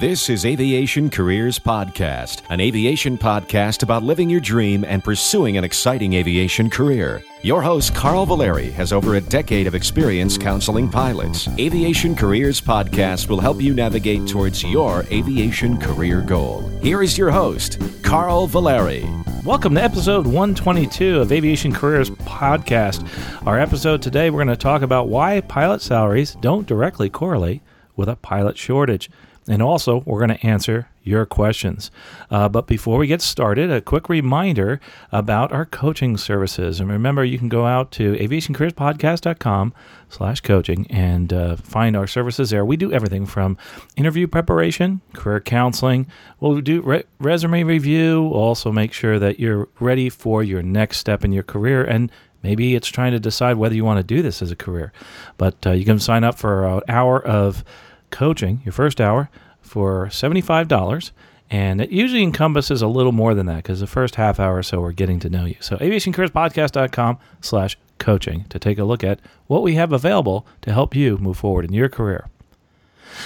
This is Aviation Careers Podcast, an aviation podcast about living your dream and pursuing an exciting aviation career. Your host, Carl Valeri, has over a decade of experience counseling pilots. Aviation Careers Podcast will help you navigate towards your aviation career goal. Here is your host, Carl Valeri. Welcome to episode 122 of Aviation Careers Podcast. Our episode today, we're going to talk about why pilot salaries don't directly correlate with a pilot shortage. And also, we're going to answer your questions. Uh, but before we get started, a quick reminder about our coaching services. And remember, you can go out to aviationcareerspodcast.com slash coaching and uh, find our services there. We do everything from interview preparation, career counseling. We'll do re- resume review. We'll also make sure that you're ready for your next step in your career and Maybe it's trying to decide whether you want to do this as a career. But uh, you can sign up for an hour of coaching, your first hour, for $75. And it usually encompasses a little more than that because the first half hour or so we're getting to know you. So aviationcareerspodcast.com slash coaching to take a look at what we have available to help you move forward in your career.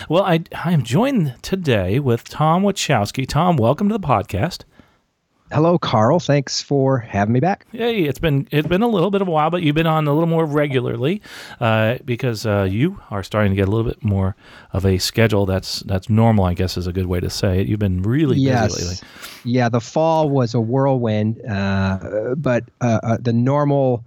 Well, I, I am joined today with Tom Wachowski. Tom, welcome to the podcast. Hello, Carl. Thanks for having me back. Hey, it's been it's been a little bit of a while, but you've been on a little more regularly uh, because uh, you are starting to get a little bit more of a schedule that's that's normal. I guess is a good way to say it. You've been really yes. busy lately. Yeah, the fall was a whirlwind, uh, but uh, uh, the normal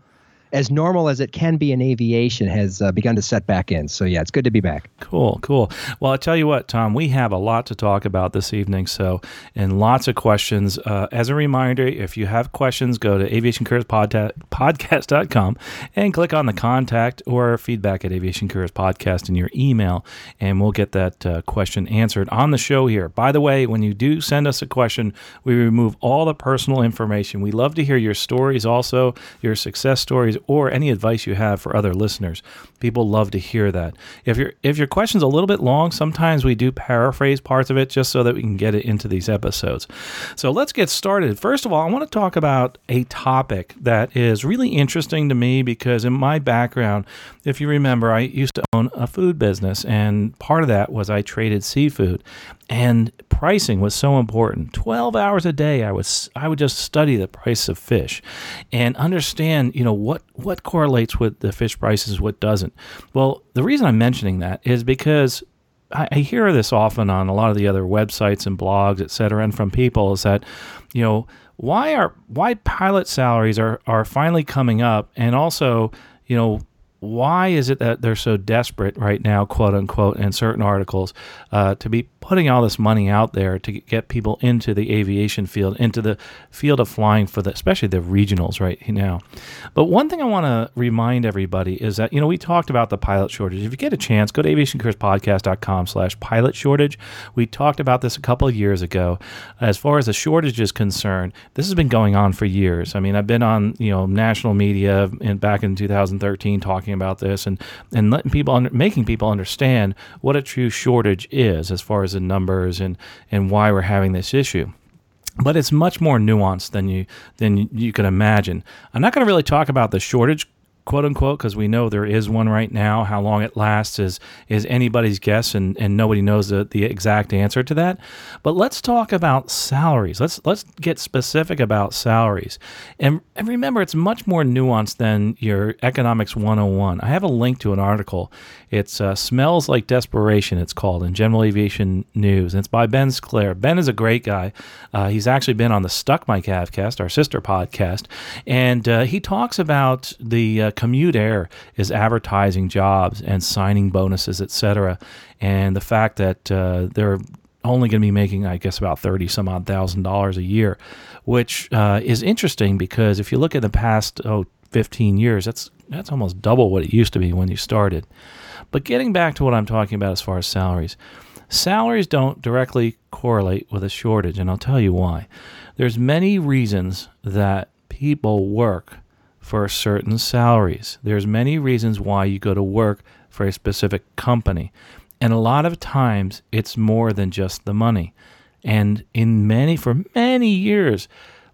as normal as it can be in aviation has uh, begun to set back in. So yeah, it's good to be back. Cool, cool. Well, I tell you what, Tom, we have a lot to talk about this evening. So, and lots of questions. Uh, as a reminder, if you have questions, go to aviationcareerspodcast.com and click on the contact or feedback at Aviation Careers Podcast in your email, and we'll get that uh, question answered on the show here. By the way, when you do send us a question, we remove all the personal information. We love to hear your stories, also your success stories or any advice you have for other listeners. People love to hear that. If your if your question's a little bit long, sometimes we do paraphrase parts of it just so that we can get it into these episodes. So let's get started. First of all, I want to talk about a topic that is really interesting to me because in my background, if you remember, I used to own a food business and part of that was I traded seafood and pricing was so important 12 hours a day i was i would just study the price of fish and understand you know what what correlates with the fish prices what doesn't. Well the reason i'm mentioning that is because I, I hear this often on a lot of the other websites and blogs et cetera and from people is that you know why are why pilot salaries are are finally coming up and also you know why is it that they're so desperate right now, quote unquote, in certain articles, uh, to be putting all this money out there to get people into the aviation field, into the field of flying for the, especially the regionals right now. But one thing I want to remind everybody is that, you know, we talked about the pilot shortage. If you get a chance, go to aviationcareerspodcast.com slash pilot shortage. We talked about this a couple of years ago. As far as the shortage is concerned, this has been going on for years. I mean, I've been on, you know, national media in, back in 2013 talking about this and, and letting people, under, making people understand what a true shortage is as far as the numbers and and why we're having this issue but it's much more nuanced than you than you can imagine. I'm not going to really talk about the shortage quote unquote, because we know there is one right now. How long it lasts is is anybody's guess, and, and nobody knows the, the exact answer to that. But let's talk about salaries. Let's let's get specific about salaries, and and remember, it's much more nuanced than your economics 101. I have a link to an article. It's uh, "Smells Like Desperation." It's called in General Aviation News. And it's by Ben Sclair. Ben is a great guy. Uh, he's actually been on the Stuck Mic AvCast, our sister podcast, and uh, he talks about the uh, CommutAir is advertising jobs and signing bonuses, etc. And the fact that uh, they're only going to be making, I guess, about thirty some odd thousand dollars a year, which uh, is interesting because if you look at the past oh 15 years, that's that's almost double what it used to be when you started. But getting back to what I'm talking about as far as salaries, salaries don't directly correlate with a shortage, and I'll tell you why. There's many reasons that people work for certain salaries. There's many reasons why you go to work for a specific company. And a lot of times it's more than just the money. And in many for many years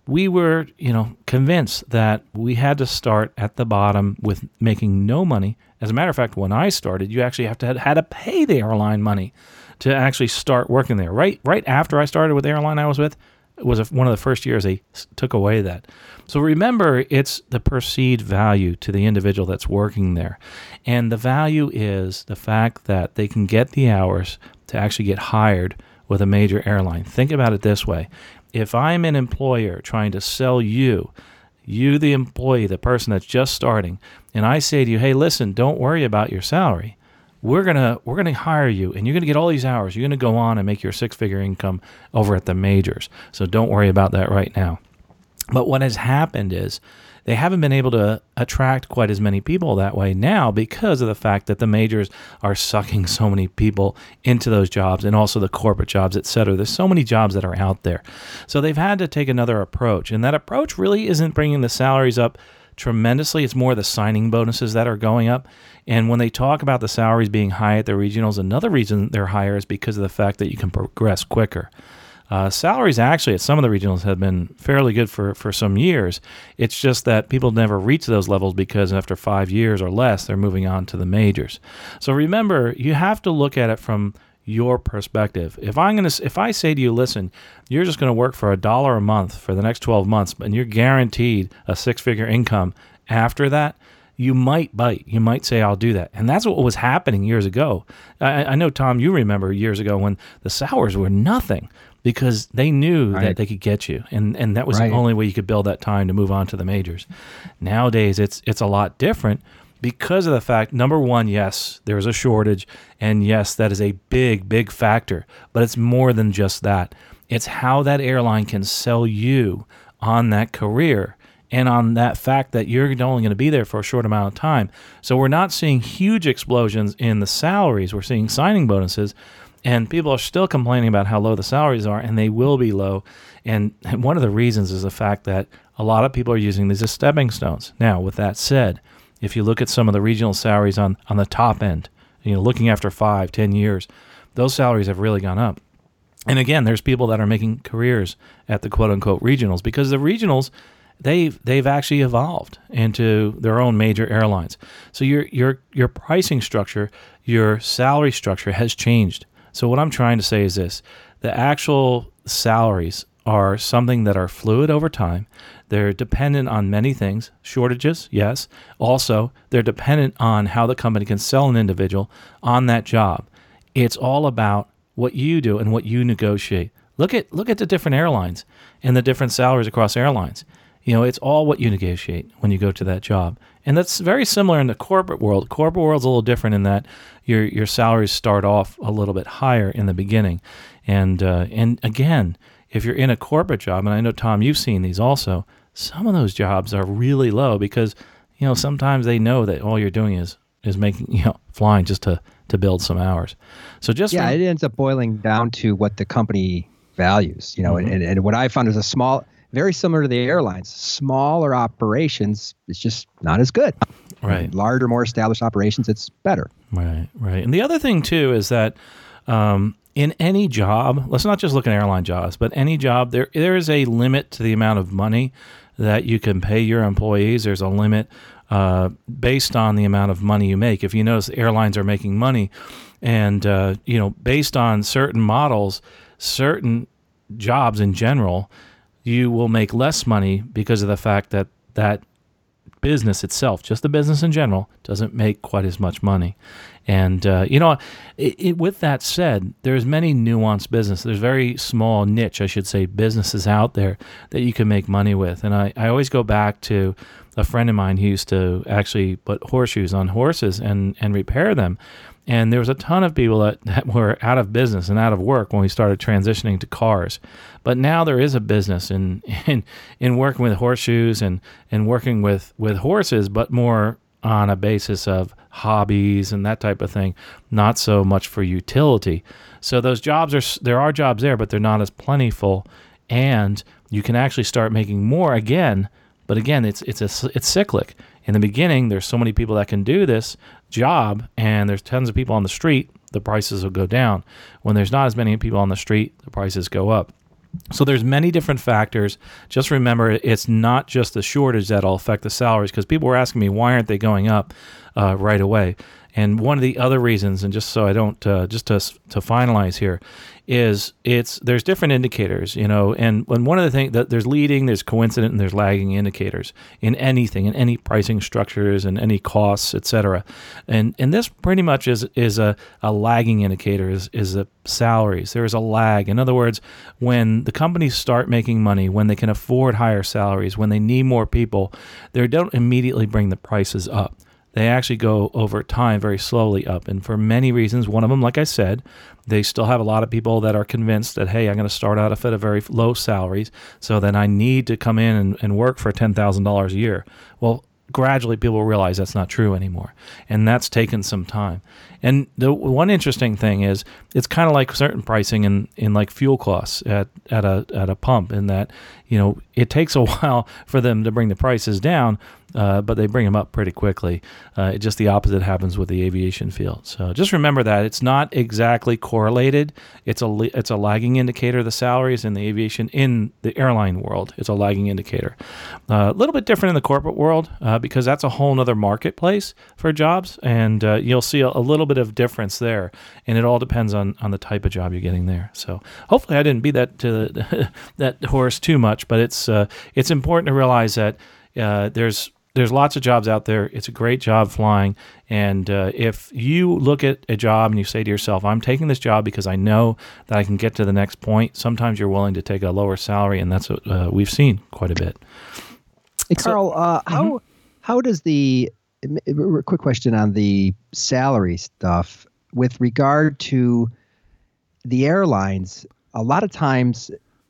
we were, you know, convinced that we had to start at the bottom with making no money. As a matter of fact, when I started, you actually have to had, had to pay the airline money to actually start working there. Right, right after I started with the airline I was with, it was a, one of the first years they took away that. So remember, it's the perceived value to the individual that's working there. And the value is the fact that they can get the hours to actually get hired with a major airline. Think about it this way if I'm an employer trying to sell you, you, the employee, the person that's just starting, and I say to you, hey, listen, don't worry about your salary. We're gonna we're gonna hire you, and you're gonna get all these hours. You're gonna go on and make your six figure income over at the majors. So don't worry about that right now. But what has happened is they haven't been able to attract quite as many people that way now because of the fact that the majors are sucking so many people into those jobs and also the corporate jobs, et cetera. There's so many jobs that are out there. So they've had to take another approach. And that approach really isn't bringing the salaries up tremendously. It's more the signing bonuses that are going up. And when they talk about the salaries being high at the regionals, another reason they're higher is because of the fact that you can progress quicker. Uh, salaries actually at some of the regionals have been fairly good for, for some years. It's just that people never reach those levels because after five years or less, they're moving on to the majors. So remember, you have to look at it from your perspective. If I'm going to if I say to you, listen, you're just going to work for a dollar a month for the next 12 months and you're guaranteed a six-figure income after that, you might bite. You might say, I'll do that. And that's what was happening years ago. I, I know, Tom, you remember years ago when the sours were nothing because they knew right. that they could get you, and and that was right. the only way you could build that time to move on to the majors. Nowadays, it's it's a lot different because of the fact number one, yes, there's a shortage, and yes, that is a big big factor. But it's more than just that. It's how that airline can sell you on that career and on that fact that you're only going to be there for a short amount of time. So we're not seeing huge explosions in the salaries. We're seeing signing bonuses, and people are still complaining about how low the salaries are, and they will be low. And one of the reasons is the fact that a lot of people are using these as stepping stones. Now, with that said, if you look at some of the regional salaries on, on the top end, you know, looking after five, ten years, those salaries have really gone up. And again, there's people that are making careers at the quote unquote regionals because the regionals they've they've actually evolved into their own major airlines. So your your your pricing structure, your salary structure has changed. So what I'm trying to say is this: the actual salaries are something that are fluid over time. They're dependent on many things, shortages, yes. Also, they're dependent on how the company can sell an individual on that job. It's all about what you do and what you negotiate. Look at look at the different airlines and the different salaries across airlines. You know, it's all what you negotiate when you go to that job. And that's very similar in the corporate world. Corporate world's a little different in that your your salaries start off a little bit higher in the beginning. And uh, and again, if you're in a corporate job, and I know Tom, you've seen these also, some of those jobs are really low because you know sometimes they know that all you're doing is is making you know flying just to to build some hours. So just yeah, from, it ends up boiling down to what the company values. You know, mm-hmm. and, and what I found is a small very similar to the airlines. Smaller operations, it's just not as good. Right. Larger, more established operations, it's better. Right, right. And the other thing too is that um, in any job, let's not just look at airline jobs, but any job, there there is a limit to the amount of money that you can pay your employees. There's a limit uh, based on the amount of money you make. If you notice, airlines are making money, and uh, you know, based on certain models, certain jobs in general you will make less money because of the fact that that business itself, just the business in general, doesn't make quite as much money. And uh, you know, it, it, with that said, there's many nuanced business. There's very small niche, I should say, businesses out there that you can make money with. And I, I always go back to a friend of mine who used to actually put horseshoes on horses and and repair them. And there was a ton of people that, that were out of business and out of work when we started transitioning to cars. But now there is a business in in, in working with horseshoes and, and working with, with horses, but more on a basis of hobbies and that type of thing, not so much for utility. So those jobs are there are jobs there, but they're not as plentiful, and you can actually start making more again. But again, it's it's a, it's cyclic. In the beginning, there's so many people that can do this job, and there's tons of people on the street. The prices will go down. When there's not as many people on the street, the prices go up. So there's many different factors. Just remember, it's not just the shortage that'll affect the salaries because people were asking me why aren't they going up uh, right away. And one of the other reasons, and just so I don't, uh, just to to finalize here, is it's there's different indicators, you know, and when one of the things that there's leading, there's coincident, and there's lagging indicators in anything, in any pricing structures and any costs, etc. And and this pretty much is is a, a lagging indicator is is the salaries. There is a lag. In other words, when the companies start making money, when they can afford higher salaries, when they need more people, they don't immediately bring the prices up they actually go over time very slowly up. And for many reasons, one of them, like I said, they still have a lot of people that are convinced that, hey, I'm going to start out at a very low salaries, so then I need to come in and, and work for $10,000 a year. Well, gradually people realize that's not true anymore. And that's taken some time. And the one interesting thing is it's kind of like certain pricing in, in like fuel costs at, at a at a pump in that, you know, it takes a while for them to bring the prices down, uh, but they bring them up pretty quickly. Uh, just the opposite happens with the aviation field. So just remember that it's not exactly correlated. It's a it's a lagging indicator. The salaries in the aviation in the airline world, it's a lagging indicator. Uh, a little bit different in the corporate world uh, because that's a whole other marketplace for jobs, and uh, you'll see a, a, little bit of difference there. And it all depends on on the type of job you're getting there. So hopefully I didn't beat that to that horse too much, but it's it's important to realize that. Uh, there's there's lots of jobs out there. It's a great job flying. And uh, if you look at a job and you say to yourself, I'm taking this job because I know that I can get to the next point, sometimes you're willing to take a lower salary. And that's what uh, we've seen quite a bit. Hey, Carl, so, uh, how, mm-hmm. how does the quick question on the salary stuff with regard to the airlines? A lot of times,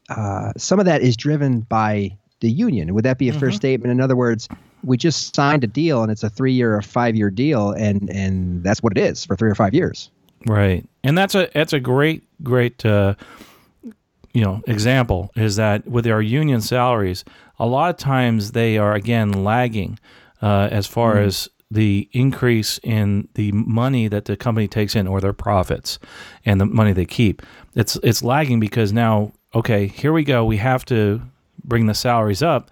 uh, some of that is driven by the union. Would that be a mm-hmm. fair statement? In other words, we just signed a deal and it's a three year or five year deal and and that's what it is for three or five years. Right. And that's a that's a great great uh, you know example is that with our union salaries a lot of times they are again lagging uh, as far mm. as the increase in the money that the company takes in or their profits and the money they keep. It's it's lagging because now okay here we go. We have to bring the salaries up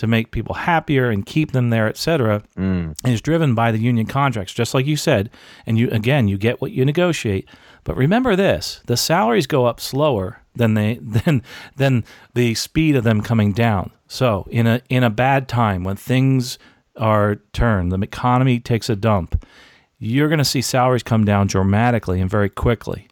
to make people happier and keep them there, etc. Mm. Is driven by the union contracts, just like you said. And you again, you get what you negotiate. But remember this: the salaries go up slower than they than than the speed of them coming down. So in a in a bad time when things are turned, the economy takes a dump, you're going to see salaries come down dramatically and very quickly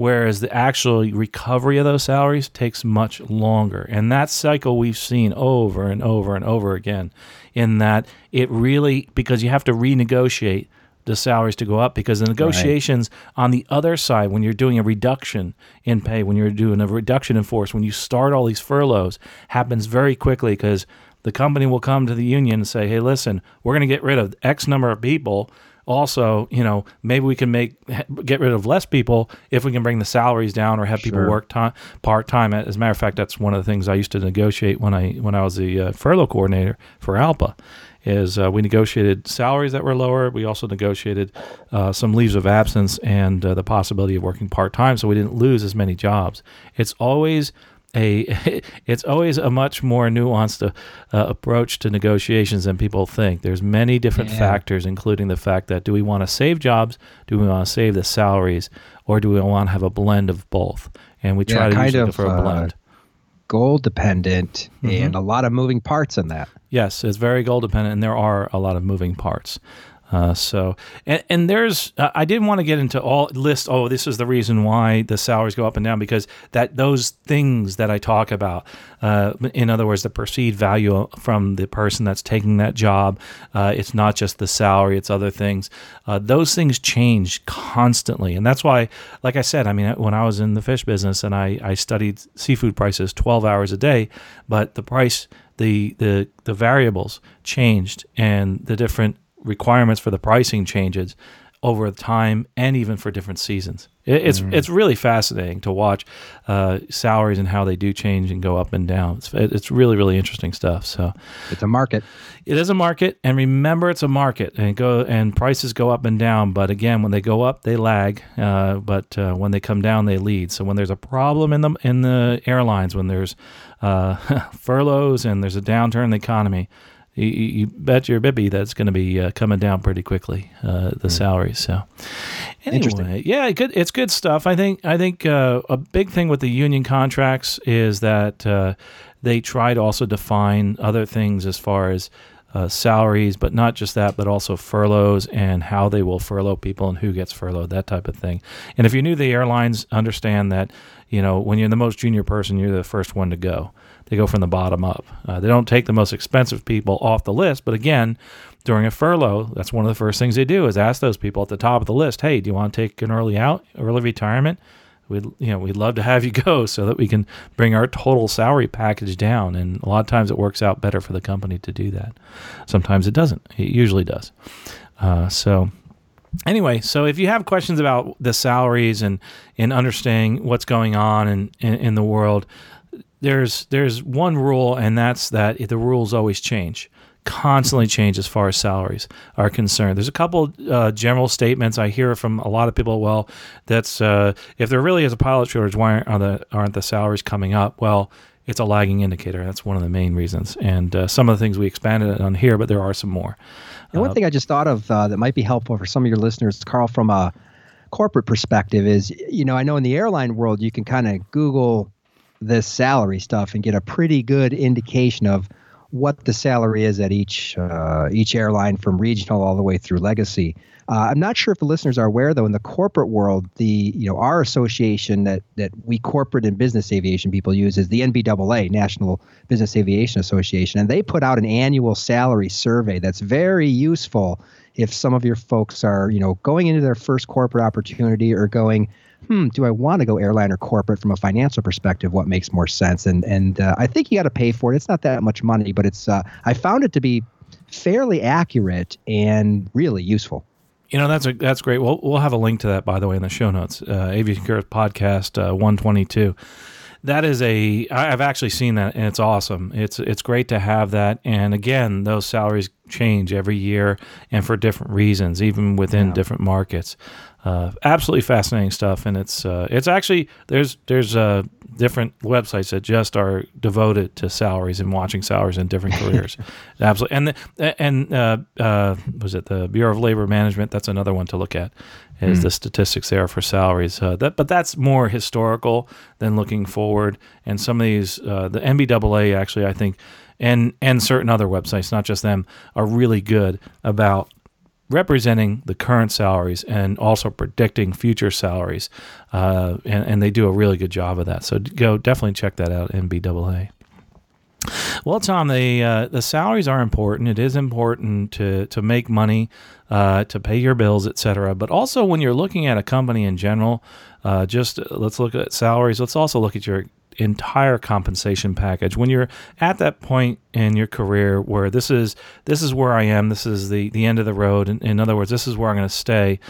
whereas the actual recovery of those salaries takes much longer. And that cycle we've seen over and over and over again, in that it really, because you have to renegotiate the salaries to go up because the negotiations right. on the other side when you're doing a reduction in pay when you're doing a reduction in force when you start all these furloughs happens very quickly because the company will come to the union and say hey listen we're going to get rid of x number of people also, you know, maybe we can make get rid of less people if we can bring the salaries down or have people work time, part time. As a matter of fact, that's one of the things I used to negotiate when I when I was the uh, furlough coordinator for ALPA. Is uh, we negotiated salaries that were lower. We also negotiated uh, some leaves of absence and uh, the possibility of working part time, so we didn't lose as many jobs. It's always a it's always a much more nuanced uh, uh, approach to negotiations than people think. There's many different yeah. factors, including the fact that do we want to save jobs, do we want to save the salaries, or do we want to have a blend of both? And we try yeah, to use for a blend. Uh, goal dependent mm-hmm. and a lot of moving parts in that. Yes, it's very goal dependent, and there are a lot of moving parts. Uh, so, and, and there's, uh, I didn't want to get into all list. Oh, this is the reason why the salaries go up and down because that those things that I talk about, uh, in other words, the perceived value from the person that's taking that job. Uh, it's not just the salary; it's other things. Uh, those things change constantly, and that's why, like I said, I mean, when I was in the fish business and I, I studied seafood prices twelve hours a day, but the price the the the variables changed and the different requirements for the pricing changes over time and even for different seasons. It, it's mm. it's really fascinating to watch uh, salaries and how they do change and go up and down. It's, it's really really interesting stuff. So it's a market. It is a market, and remember, it's a market, and go and prices go up and down. But again, when they go up, they lag. Uh, but uh, when they come down, they lead. So when there's a problem in the in the airlines, when there's uh, furloughs and there's a downturn in the economy, you, you bet your bibby that's going to be uh, coming down pretty quickly uh, the mm. salaries. So anyway, yeah, good. It's good stuff. I think. I think uh, a big thing with the union contracts is that uh, they try to also define other things as far as uh, salaries, but not just that, but also furloughs and how they will furlough people and who gets furloughed, that type of thing. And if you knew the airlines, understand that you know when you're the most junior person, you're the first one to go. They go from the bottom up. Uh, they don't take the most expensive people off the list, but again, during a furlough, that's one of the first things they do is ask those people at the top of the list, "Hey, do you want to take an early out, early retirement?" We'd you know we'd love to have you go so that we can bring our total salary package down. And a lot of times it works out better for the company to do that. Sometimes it doesn't. It usually does. Uh, so anyway, so if you have questions about the salaries and and understanding what's going on in, in, in the world, there's there's one rule, and that's that the rules always change constantly change as far as salaries are concerned. There's a couple uh, general statements I hear from a lot of people. Well, that's uh, if there really is a pilot shortage, why aren't the aren't the salaries coming up? Well, it's a lagging indicator. That's one of the main reasons. And uh, some of the things we expanded on here, but there are some more. And one uh, thing I just thought of uh, that might be helpful for some of your listeners, Carl, from a corporate perspective, is you know I know in the airline world you can kind of Google this salary stuff and get a pretty good indication of what the salary is at each uh, each airline from regional all the way through legacy. Uh, I'm not sure if the listeners are aware though in the corporate world the you know our association that that we corporate and business aviation people use is the NBAA National Business Aviation Association and they put out an annual salary survey that's very useful if some of your folks are you know going into their first corporate opportunity or going hmm, do I want to go airline or corporate from a financial perspective? What makes more sense? And and uh, I think you got to pay for it. It's not that much money, but it's uh, I found it to be fairly accurate and really useful. You know that's a, that's great. We'll we'll have a link to that by the way in the show notes. Uh, Aviation Careers Podcast uh, one twenty two. That is a I've actually seen that and it's awesome. It's it's great to have that. And again, those salaries change every year and for different reasons, even within yeah. different markets. Uh, absolutely fascinating stuff, and it's uh, it's actually there's there's uh, different websites that just are devoted to salaries and watching salaries in different careers. absolutely, and the, and uh, uh, was it the Bureau of Labor Management? That's another one to look at. Is mm. the statistics there for salaries? Uh, that, but that's more historical than looking forward. And some of these, the NBAA actually, I think, and and certain other websites, not just them, are really good about representing the current salaries and also predicting future salaries. Uh, and, and, they do a really good job of that. So go definitely check that out, NBAA. Well, Tom, the uh, the salaries are important. It is important to to make money, uh, to pay your bills, etc. But also, when you're looking at a company in general, uh, just let's look at salaries. Let's also look at your entire compensation package. When you're at that point in your career where this is this is where I am, this is the the end of the road. In, in other words, this is where I'm going to stay.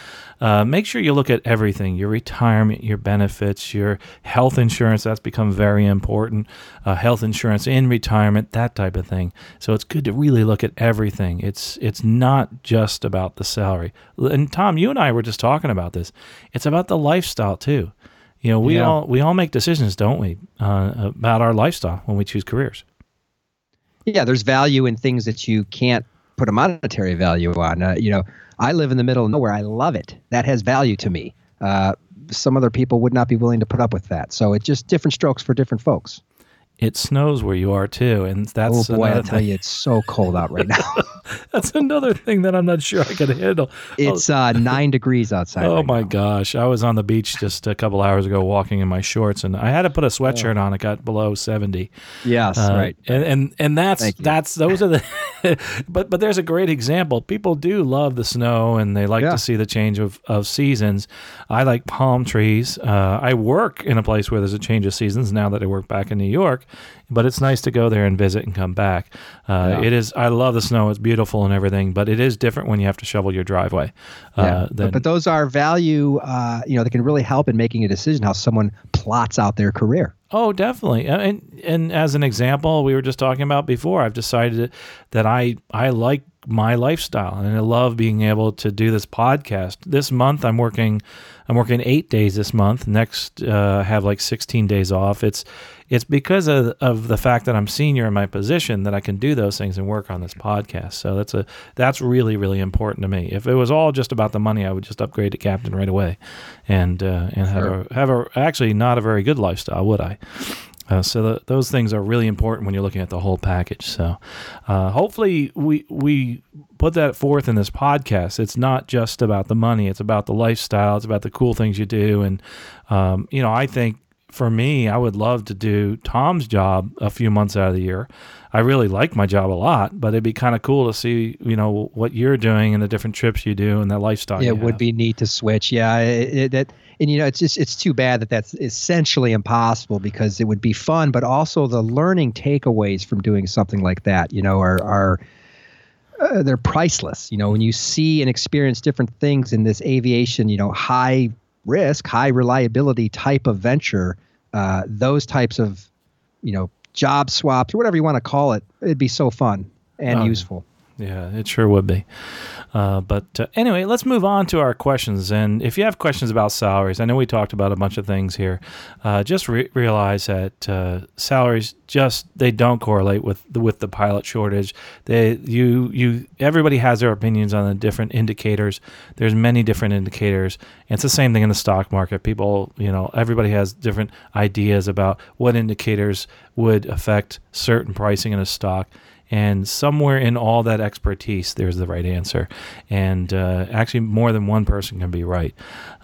Uh, make sure you look at everything: your retirement, your benefits, your health insurance. That's become very important. Uh, health insurance in retirement, that type of thing. So it's good to really look at everything. It's it's not just about the salary. And Tom, you and I were just talking about this. It's about the lifestyle too. You know, we yeah. all we all make decisions, don't we, uh, about our lifestyle when we choose careers. Yeah, there's value in things that you can't put a monetary value on. Uh, you know, I live in the middle of nowhere. I love it. That has value to me. Uh, some other people would not be willing to put up with that. So it's just different strokes for different folks it snows where you are too, and that's oh boy, I tell thing. you, it's so cold out right now. that's another thing that I'm not sure I can handle. It's uh, nine degrees outside. Oh right my now. gosh, I was on the beach just a couple hours ago, walking in my shorts, and I had to put a sweatshirt oh. on. It got below seventy. Yes, uh, right. And and and that's that's those are the. but but there's a great example. People do love the snow, and they like yeah. to see the change of of seasons. I like palm trees. Uh, I work in a place where there's a change of seasons now that I work back in New York but it's nice to go there and visit and come back. Uh, yeah. It is. I love the snow; it's beautiful and everything, but it is different when you have to shovel your driveway. Uh, yeah. Than, but, those are value. Uh, you know, that can really help in making a decision how someone plots out their career. Oh, definitely. And and as an example, we were just talking about before. I've decided that I I like my lifestyle and I love being able to do this podcast. This month I'm working I'm working 8 days this month. Next uh, have like 16 days off. It's it's because of, of the fact that I'm senior in my position that I can do those things and work on this podcast. So that's a that's really really important to me. If it was all just about the money, I would just upgrade to captain right away, and uh, and have sure. a have a actually not a very good lifestyle, would I? Uh, so the, those things are really important when you're looking at the whole package. So uh, hopefully we we put that forth in this podcast. It's not just about the money; it's about the lifestyle. It's about the cool things you do. And um, you know, I think for me, I would love to do Tom's job a few months out of the year. I really like my job a lot, but it'd be kind of cool to see, you know, what you're doing and the different trips you do and that lifestyle. Yeah, it would be neat to switch. Yeah, it, it, and you know it's just it's too bad that that's essentially impossible because it would be fun but also the learning takeaways from doing something like that you know are are uh, they're priceless you know when you see and experience different things in this aviation you know high risk high reliability type of venture uh, those types of you know job swaps or whatever you want to call it it'd be so fun and oh, useful yeah, it sure would be. Uh, but uh, anyway, let's move on to our questions. And if you have questions about salaries, I know we talked about a bunch of things here. Uh, just re- realize that uh, salaries just they don't correlate with the, with the pilot shortage. They you you everybody has their opinions on the different indicators. There's many different indicators. And it's the same thing in the stock market. People, you know, everybody has different ideas about what indicators would affect certain pricing in a stock and somewhere in all that expertise, there's the right answer. And uh, actually, more than one person can be right.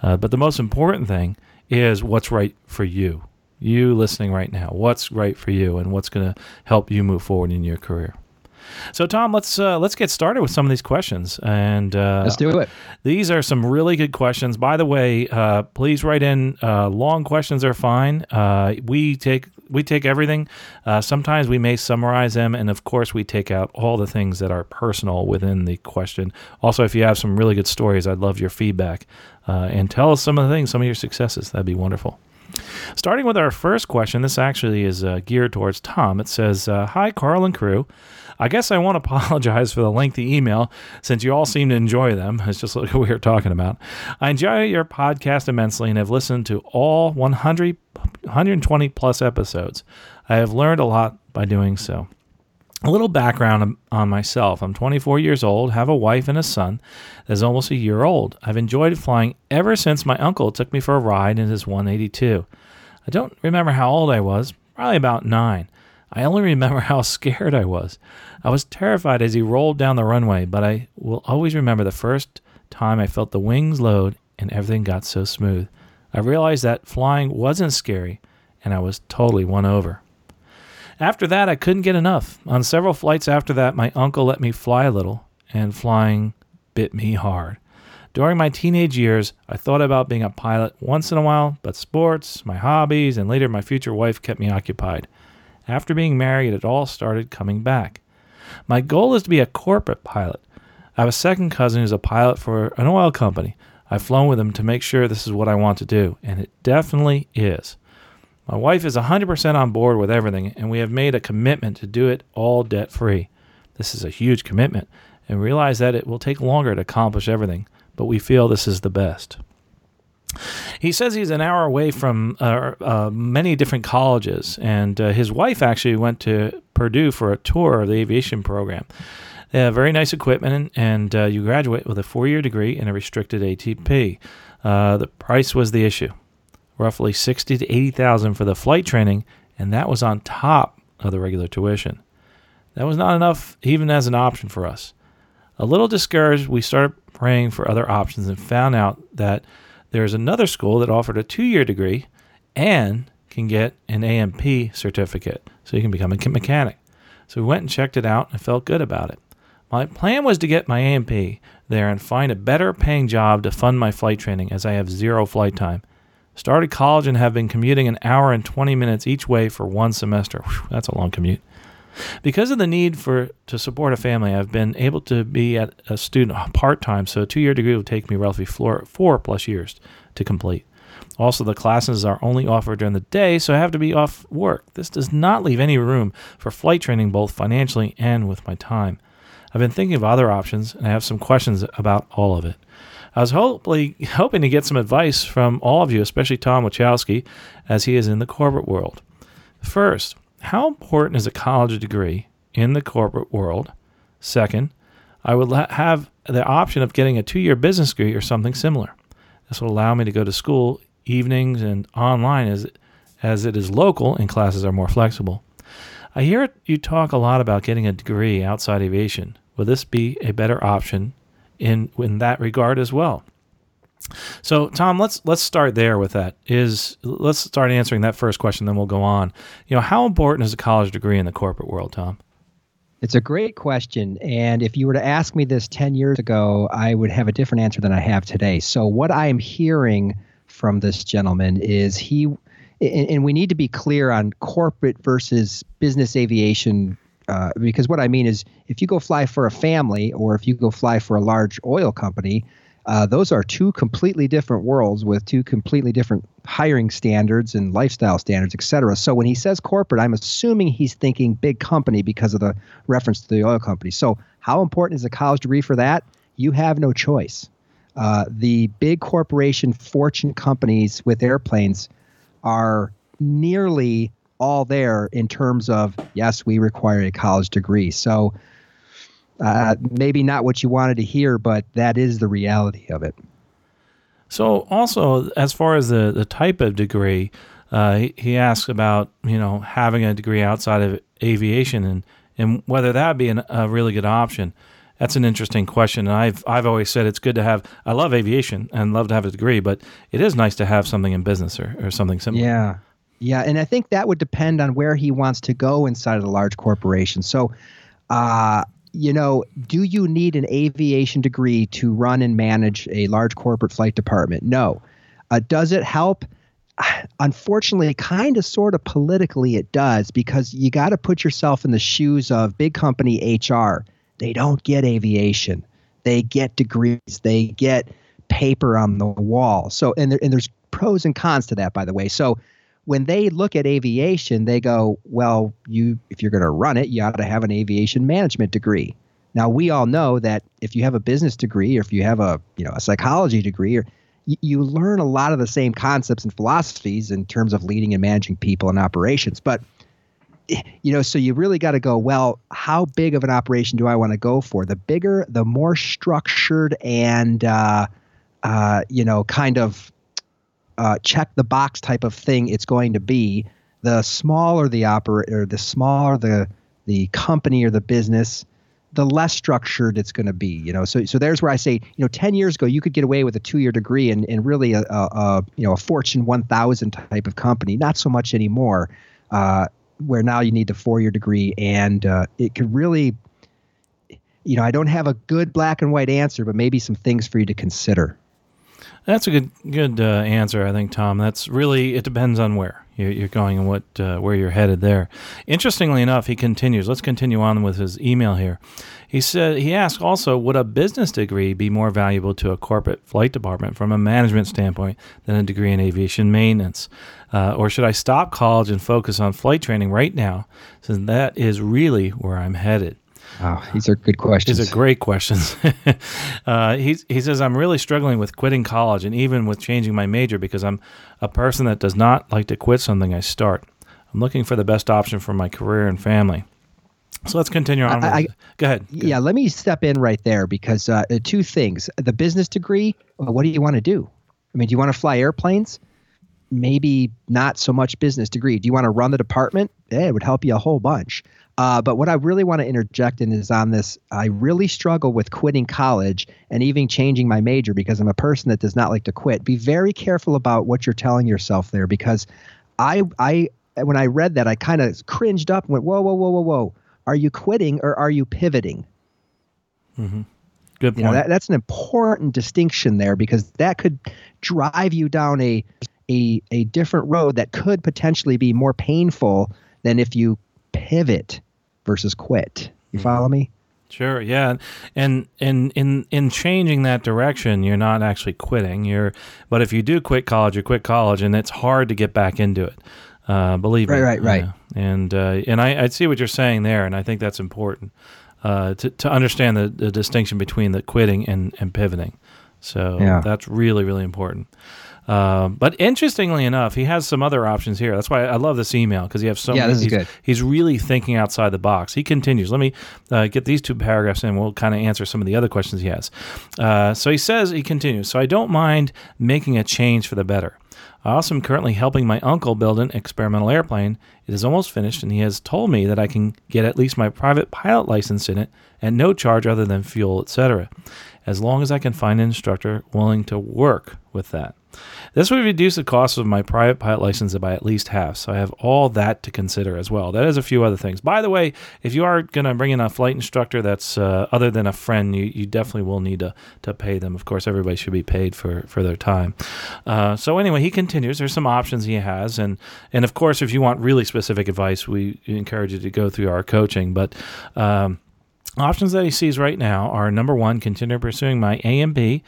Uh, but the most important thing is what's right for you. You listening right now, what's right for you, and what's going to help you move forward in your career. So, Tom, let's uh, let's get started with some of these questions, and uh, let's do it. These are some really good questions. By the way, uh, please write in. Uh, long questions are fine. Uh, we take we take everything. Uh, sometimes we may summarize them, and of course, we take out all the things that are personal within the question. Also, if you have some really good stories, I'd love your feedback and tell us some of the things, some of your successes. That'd be wonderful. Starting with our first question, this actually is uh, geared towards Tom. It says, uh, Hi, Carl and crew. I guess I want to apologize for the lengthy email since you all seem to enjoy them. It's just like we were talking about. I enjoy your podcast immensely and have listened to all 100, 120 plus episodes. I have learned a lot by doing so. A little background on myself. I'm 24 years old, have a wife and a son that is almost a year old. I've enjoyed flying ever since my uncle took me for a ride in his 182. I don't remember how old I was, probably about nine. I only remember how scared I was. I was terrified as he rolled down the runway, but I will always remember the first time I felt the wings load and everything got so smooth. I realized that flying wasn't scary, and I was totally won over. After that, I couldn't get enough. On several flights after that, my uncle let me fly a little, and flying bit me hard. During my teenage years, I thought about being a pilot once in a while, but sports, my hobbies, and later my future wife kept me occupied. After being married, it all started coming back. My goal is to be a corporate pilot. I have a second cousin who's a pilot for an oil company. I've flown with him to make sure this is what I want to do, and it definitely is. My wife is 100% on board with everything, and we have made a commitment to do it all debt free. This is a huge commitment, and realize that it will take longer to accomplish everything, but we feel this is the best. He says he's an hour away from uh, uh, many different colleges, and uh, his wife actually went to Purdue for a tour of the aviation program. They have very nice equipment, and uh, you graduate with a four year degree and a restricted ATP. Uh, the price was the issue roughly sixty to eighty thousand for the flight training, and that was on top of the regular tuition. That was not enough, even as an option for us. A little discouraged, we started praying for other options and found out that there's another school that offered a two year degree and can get an A&P certificate, so you can become a mechanic. So we went and checked it out and felt good about it. My plan was to get my A&P there and find a better paying job to fund my flight training as I have zero flight time. Started college and have been commuting an hour and 20 minutes each way for one semester. Whew, that's a long commute. Because of the need for to support a family, I've been able to be at a student uh, part time, so a two year degree will take me roughly four, four plus years to complete. Also, the classes are only offered during the day, so I have to be off work. This does not leave any room for flight training, both financially and with my time. I've been thinking of other options, and I have some questions about all of it. I was hopefully hoping to get some advice from all of you, especially Tom Wachowski, as he is in the corporate world. First, how important is a college degree in the corporate world? Second, I would la- have the option of getting a two year business degree or something similar. This will allow me to go to school evenings and online as, as it is local and classes are more flexible. I hear you talk a lot about getting a degree outside aviation. Will this be a better option in in that regard as well? So, Tom, let's let's start there with that. Is let's start answering that first question, then we'll go on. You know, how important is a college degree in the corporate world, Tom? It's a great question. And if you were to ask me this 10 years ago, I would have a different answer than I have today. So, what I am hearing from this gentleman is he, and, and we need to be clear on corporate versus business aviation. Uh, because what I mean is, if you go fly for a family or if you go fly for a large oil company, uh, those are two completely different worlds with two completely different hiring standards and lifestyle standards, et cetera. So when he says corporate, I'm assuming he's thinking big company because of the reference to the oil company. So how important is a college degree for that? You have no choice. Uh, the big corporation fortune companies with airplanes are nearly all there in terms of yes, we require a college degree. So uh, maybe not what you wanted to hear, but that is the reality of it. So, also as far as the the type of degree, uh, he, he asks about you know having a degree outside of aviation and and whether that would be an, a really good option. That's an interesting question, and I've I've always said it's good to have. I love aviation and love to have a degree, but it is nice to have something in business or, or something similar. Yeah, yeah, and I think that would depend on where he wants to go inside of the large corporation. So, uh, you know, do you need an aviation degree to run and manage a large corporate flight department? No. Uh, does it help? Unfortunately, kind of sort of politically, it does because you got to put yourself in the shoes of big company HR. They don't get aviation, they get degrees, they get paper on the wall. So, and, there, and there's pros and cons to that, by the way. So, when they look at aviation, they go, well, you if you're going to run it, you ought to have an aviation management degree. Now we all know that if you have a business degree or if you have a you know a psychology degree, or you, you learn a lot of the same concepts and philosophies in terms of leading and managing people and operations. But you know, so you really got to go, well, how big of an operation do I want to go for? The bigger, the more structured and, uh, uh, you know, kind of uh, check the box type of thing it's going to be. The smaller the operator, the smaller the the company or the business, the less structured it's going to be. You know, so so there's where I say, you know, ten years ago you could get away with a two year degree and and really a, a, a, you know a Fortune 1000 type of company. Not so much anymore, uh, where now you need the four year degree and uh, it could really. You know, I don't have a good black and white answer, but maybe some things for you to consider. That's a good good uh, answer, I think, Tom. That's really it depends on where you're going and what uh, where you're headed there. Interestingly enough, he continues. Let's continue on with his email here. He said he asked also, would a business degree be more valuable to a corporate flight department from a management standpoint than a degree in aviation maintenance, uh, or should I stop college and focus on flight training right now, since that is really where I'm headed? Oh, these are good questions. These are great questions. uh, he, he says, I'm really struggling with quitting college and even with changing my major because I'm a person that does not like to quit something I start. I'm looking for the best option for my career and family. So let's continue on. I, I, go, ahead, go Yeah, let me step in right there because uh, two things. The business degree, what do you want to do? I mean, do you want to fly airplanes? Maybe not so much business degree. Do you want to run the department? Yeah, it would help you a whole bunch. Uh, but what I really want to interject in is on this. I really struggle with quitting college and even changing my major because I'm a person that does not like to quit. Be very careful about what you're telling yourself there because I, I, when I read that, I kind of cringed up and went, whoa, whoa, whoa, whoa, whoa. Are you quitting or are you pivoting? Mm-hmm. Good point. You know, that, that's an important distinction there because that could drive you down a, a, a different road that could potentially be more painful than if you pivot versus quit. You mm-hmm. follow me? Sure, yeah, and and in in changing that direction, you're not actually quitting. You're, but if you do quit college, you quit college, and it's hard to get back into it. Uh, believe right, me. Right, right, right. And uh, and I, I see what you're saying there, and I think that's important. uh, to to understand the, the distinction between the quitting and and pivoting. So Yeah. that's really really important. Um, but interestingly enough, he has some other options here. That's why I love this email because he has so Yeah, many. this is he's, good. he's really thinking outside the box. He continues. Let me uh, get these two paragraphs in. We'll kind of answer some of the other questions he has. Uh, so he says, he continues. So I don't mind making a change for the better. I also am currently helping my uncle build an experimental airplane. It is almost finished, and he has told me that I can get at least my private pilot license in it at no charge other than fuel, etc., as long as I can find an instructor willing to work with that. This would reduce the cost of my private pilot license by at least half, so I have all that to consider as well. That is a few other things. By the way, if you are going to bring in a flight instructor that's uh, other than a friend, you, you definitely will need to, to pay them. Of course, everybody should be paid for, for their time. Uh, so anyway, he continues. There's some options he has, and and of course, if you want really specific advice, we encourage you to go through our coaching. But um, options that he sees right now are number one, continue pursuing my A&P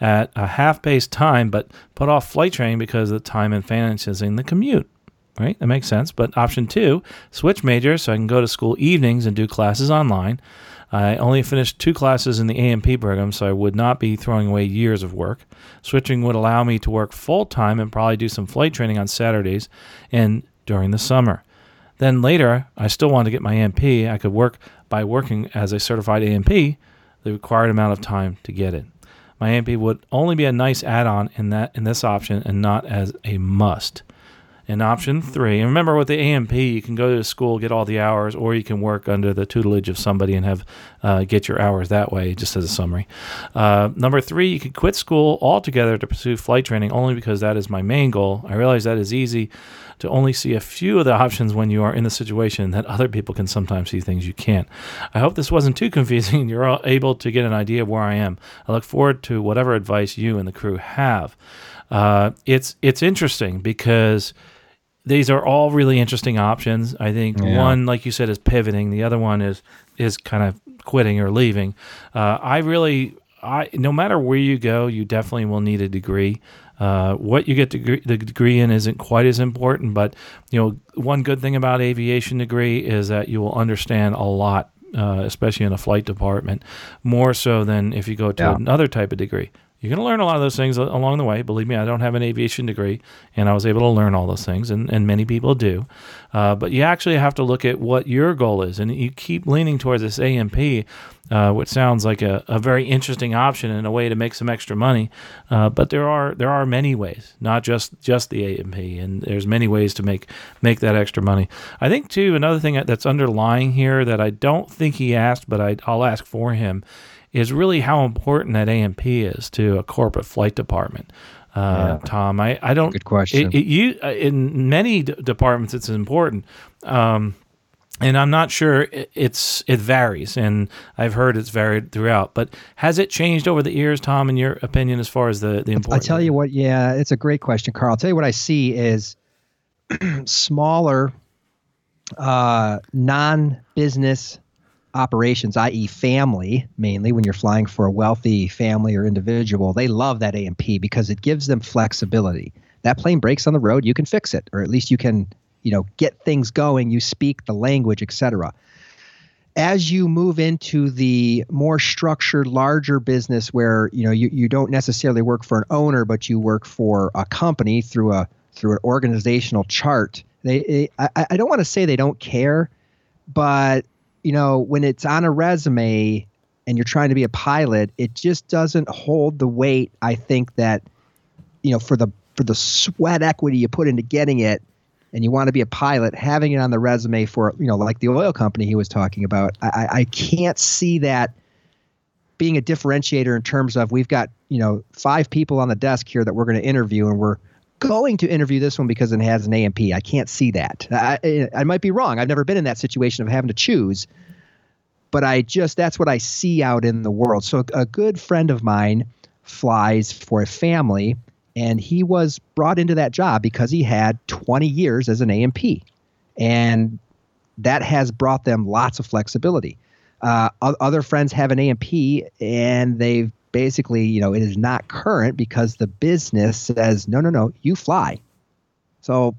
at a half paced time, but put off flight training because of the time and finances in the commute. Right? That makes sense. But option two, switch majors so I can go to school evenings and do classes online. I only finished two classes in the A&P program, so I would not be throwing away years of work. Switching would allow me to work full time and probably do some flight training on Saturdays and during the summer. Then later, I still wanted to get my A&P. I could work by working as a certified A&P, the required amount of time to get it. My A&P would only be a nice add-on in that in this option and not as a must. In option three, and remember with the A&P, you can go to school, get all the hours, or you can work under the tutelage of somebody and have uh, get your hours that way. Just as a summary. Uh, number three, you could quit school altogether to pursue flight training, only because that is my main goal. I realize that is easy to only see a few of the options when you are in the situation that other people can sometimes see things you can't. I hope this wasn't too confusing and you're able to get an idea of where I am. I look forward to whatever advice you and the crew have. Uh, it's it's interesting because these are all really interesting options. I think Yeah. one, like you said, is pivoting. The other one is is kind of quitting or leaving. Uh, I really, I no matter where you go, you definitely will need a degree. Uh, what you get degree, the degree in isn't quite as important, but you know, one good thing about aviation degree is that you will understand a lot, uh, especially in a flight department, more so than if you go to Yeah. another type of degree. You're going to learn a lot of those things along the way. Believe me, I don't have an aviation degree, and I was able to learn all those things, and, and many people do. Uh, but you actually have to look at what your goal is, and you keep leaning towards this A&P, uh, which sounds like a, a very interesting option and a way to make some extra money. Uh, but there are there are many ways, not just just the A&P, and there's many ways to make make that extra money. I think too another thing that's underlying here that I don't think he asked, but I, I'll ask for him is really how important that A&P is to a corporate flight department. Uh, Tom, I, I don't. Good question. It, it, you uh, in many d- departments, it's important, um, and I'm not sure it, it's it varies, and I've heard it's varied throughout. But has it changed over the years, Tom? In your opinion, as far as the the importance? I tell you what, yeah, it's a great question, Carl. I'll tell you what I see is smaller uh, non-business operations, i.e., family, mainly when you're flying for a wealthy family or individual, they love that A&P because it gives them flexibility. That plane breaks on the road, you can fix it, or at least you can, you know, get things going. You speak the language, etc. As you move into the more structured, larger business, where you know you, you don't necessarily work for an owner, but you work for a company through a through an organizational chart. They, they I, I don't want to say they don't care, but you know, when it's on a resume and you're trying to be a pilot, it just doesn't hold the weight. I think that, you know, for the for the sweat equity you put into getting it, and you want to be a pilot, having it on the resume for you know, like the oil company he was talking about, I, I- can't see that being a differentiator in terms of we've got you know five people on the desk here that we're going to interview, and we're going to interview this one because it has an A&P. I can't see that. I, I might be wrong. I've never been in that situation of having to choose, but I just that's what I see out in the world. So a good friend of mine flies for a family, and he was brought into that job because he had 20 years as an A&P, and that has brought them lots of flexibility. Uh, other friends have an A&P, and they've basically, you know, it is not current because the business says, no, no, no, you fly. So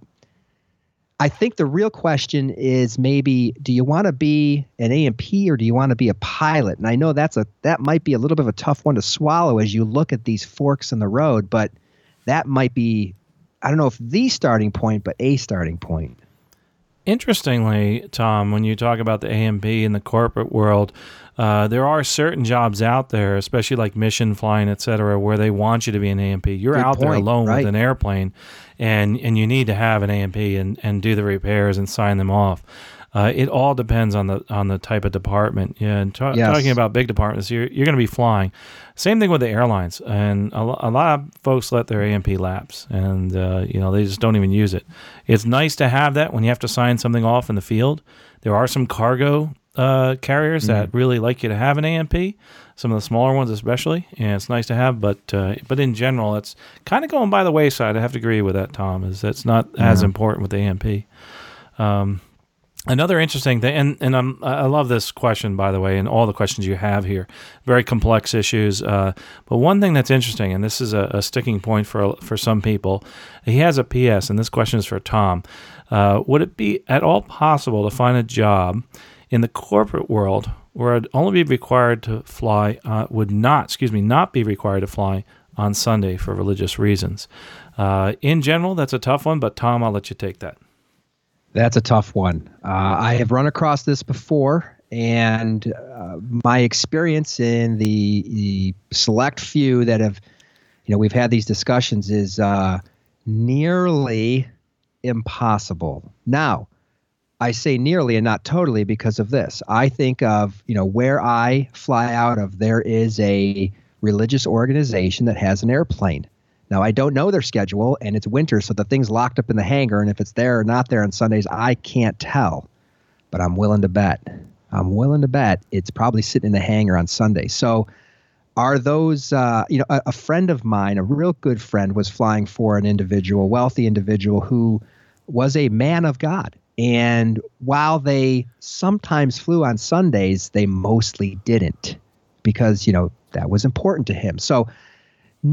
I think the real question is maybe do you want to be an A&P or do you want to be a pilot? And I know that's a that might be a little bit of a tough one to swallow as you look at these forks in the road, but that might be I don't know if the starting point, but a starting point. Interestingly, Tom, when you talk about the A&P in the corporate world, uh, there are certain jobs out there, especially like mission flying, et cetera, where they want you to be an A&P. You're Good out there alone right. with an airplane, and and you need to have an A&P and, and do the repairs and sign them off. Uh, it all depends on the on the type of department. Yeah, and ta- Yes. talking about big departments, you're you're going to be flying. Same thing with the airlines, and a, lo- a lot of folks let their A&P lapse, and uh, you know they just don't even use it. It's nice to have that when you have to sign something off in the field. There are some cargo uh, carriers that really like you to have an A&P. Some of the smaller ones, especially, and it's nice to have. But uh, but in general, it's kind of going by the wayside. I have to agree with that, Tom. Is that's not as important with the A&P. Um, Another interesting thing, and and I'm, I love this question by the way, and all the questions you have here, very complex issues. Uh, but one thing that's interesting, and this is a, a sticking point for for some people, he has a PS, and this question is for Tom. Uh, would it be at all possible to find a job in the corporate world where I'd only be required to fly, uh, would not, excuse me, not be required to fly on Sunday for religious reasons? Uh, in general, that's a tough one, but Tom, I'll let you take that. That's a tough one. Uh, I have run across this before, and uh, my experience in the, the select few that have, you know, we've had these discussions is uh, nearly impossible. Now, I say nearly and not totally because of this. I think of, you know, where I fly out of, there is a religious organization that has an airplane. Now, I don't know their schedule, and it's winter, so the thing's locked up in the hangar, and if it's there or not there on Sundays, I can't tell. But I'm willing to bet. I'm willing to bet it's probably sitting in the hangar on Sunday. So, are those, uh, you know, a, a friend of mine, a real good friend, was flying for an individual, wealthy individual who was a man of God. And while they sometimes flew on Sundays, they mostly didn't because, you know, that was important to him. So,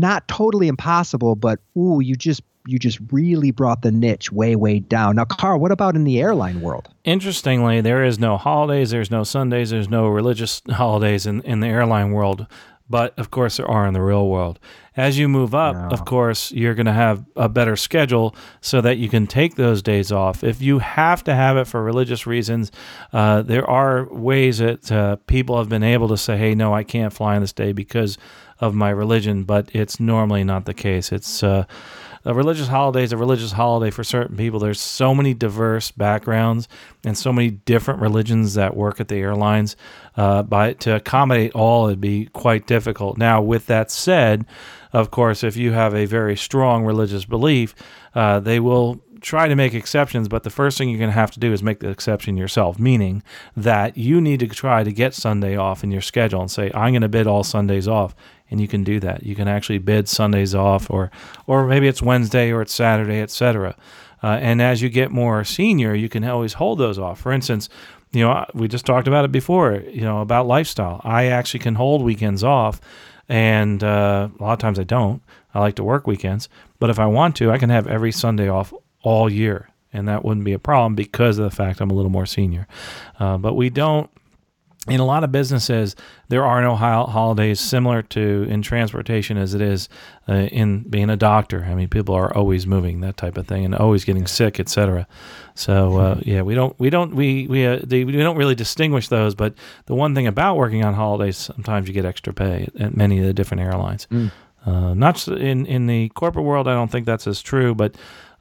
not totally impossible, but ooh, you just you just really brought the niche way way down. Now, Carl, what about in the airline world? Interestingly, there is no holidays, there's no Sundays, there's no religious holidays in, in the airline world, but of course there are in the real world. As you move up, Yeah. of course, you're going to have a better schedule so that you can take those days off. If you have to have it for religious reasons, uh, there are ways that uh, people have been able to say, hey, no, I can't fly on this day because of my religion, but it's normally not the case. It's uh, a religious holiday is a religious holiday for certain people. There's so many diverse backgrounds and so many different religions that work at the airlines. Uh, by to accommodate all, it'd be quite difficult. Now, with that said, of course, if you have a very strong religious belief, uh, they will try to make exceptions, but the first thing you're going to have to do is make the exception yourself, meaning that you need to try to get Sunday off in your schedule and say, I'm going to bid all Sundays off. And you can do that. You can actually bid Sundays off, or, or maybe it's Wednesday or it's Saturday, etc. Uh, and as you get more senior, you can always hold those off. For instance, you know, we just talked about it before, you know, about lifestyle. I actually can hold weekends off, and uh, a lot of times I don't. I like to work weekends, but if I want to, I can have every Sunday off all year, and that wouldn't be a problem because of the fact I'm a little more senior. Uh, but we don't. In a lot of businesses, there are no holidays similar to in transportation as it is uh, in being a doctor. I mean, people are always moving, that type of thing, and always getting sick, etc. So uh, yeah, we don't we don't we we uh, they, we don't really distinguish those. But the one thing about working on holidays, sometimes you get extra pay at many of the different airlines. Uh, not in in the corporate world, I don't think that's as true, but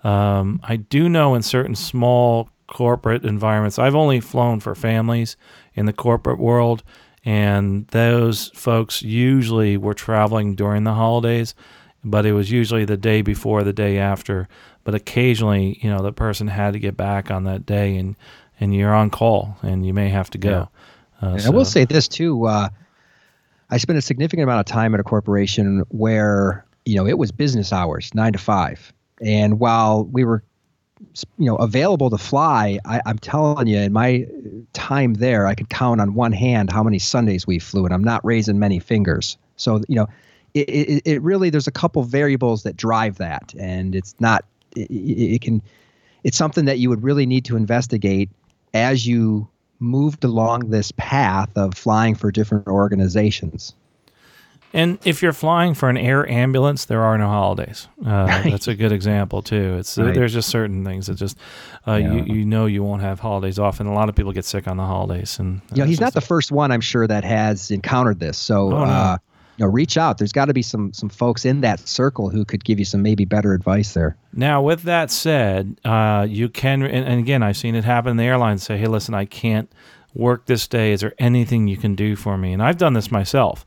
um, I do know in certain small corporate environments. I've only flown for families in the corporate world, and those folks usually were traveling during the holidays, but it was usually the day before, the day after. But occasionally, you know, the person had to get back on that day, and and you're on call, and you may have to go. Uh, And I will say this too. Uh, I spent a significant amount of time at a corporation where you know it was business hours, nine to five, and while we were you know available to fly, I, I'm telling you, in my time there, I could count on one hand how many Sundays we flew, and I'm not raising many fingers. So you know, it, it, it really there's a couple variables that drive that, and it's not it it can it's something that you would really need to investigate as you moved along this path of flying for different organizations. And if you're flying for an air ambulance, there are no holidays. Uh, right. That's a good example too. It's right. there's just certain things that just uh, yeah. you you know you won't have holidays off, and a lot of people get sick on the holidays. And uh, know, he's not the first one, I'm sure, that has encountered this. So. Oh, no. Uh, you know, reach out. There's got to be some some folks in that circle who could give you some maybe better advice there. Now, with that said, uh, you can, and, and again, I've seen it happen in the airlines. Say, hey, listen, I can't work this day. Is there anything you can do for me? And I've done this myself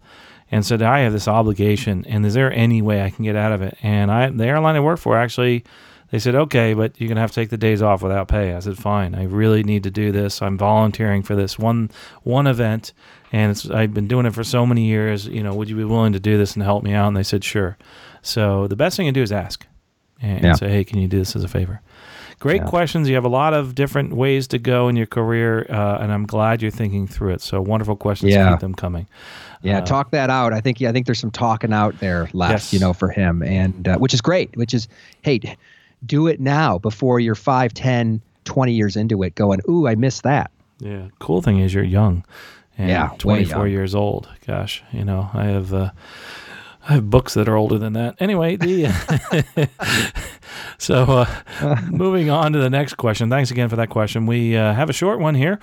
and said, I have this obligation, and is there any way I can get out of it? And I, the airline I work for, actually, they said, okay, but you're gonna have to take the days off without pay. I said, fine. I really need to do this. I'm volunteering for this one one event, and I've been doing it for so many years. You know, would you be willing to do this and help me out? And they said, sure. So the best thing to do is ask and, yeah. say, hey, can you do this as a favor? Great yeah. questions. You have a lot of different ways to go in your career, uh, and I'm glad you're thinking through it. So wonderful questions. Yeah. Keep them coming. Yeah, uh, talk that out. I think yeah, I think there's some talking out there left, yes. you know, for him, and uh, which is great. Which is, hey, do it now before you're 5, 10, 20 years into it, going, ooh, I missed that. Yeah. Cool thing is you're young. And yeah, 24 years old. Gosh, you know, I have. Uh, I have books that are older than that. Anyway, the so uh, moving on to the next question. Thanks again for that question. We uh, have a short one here.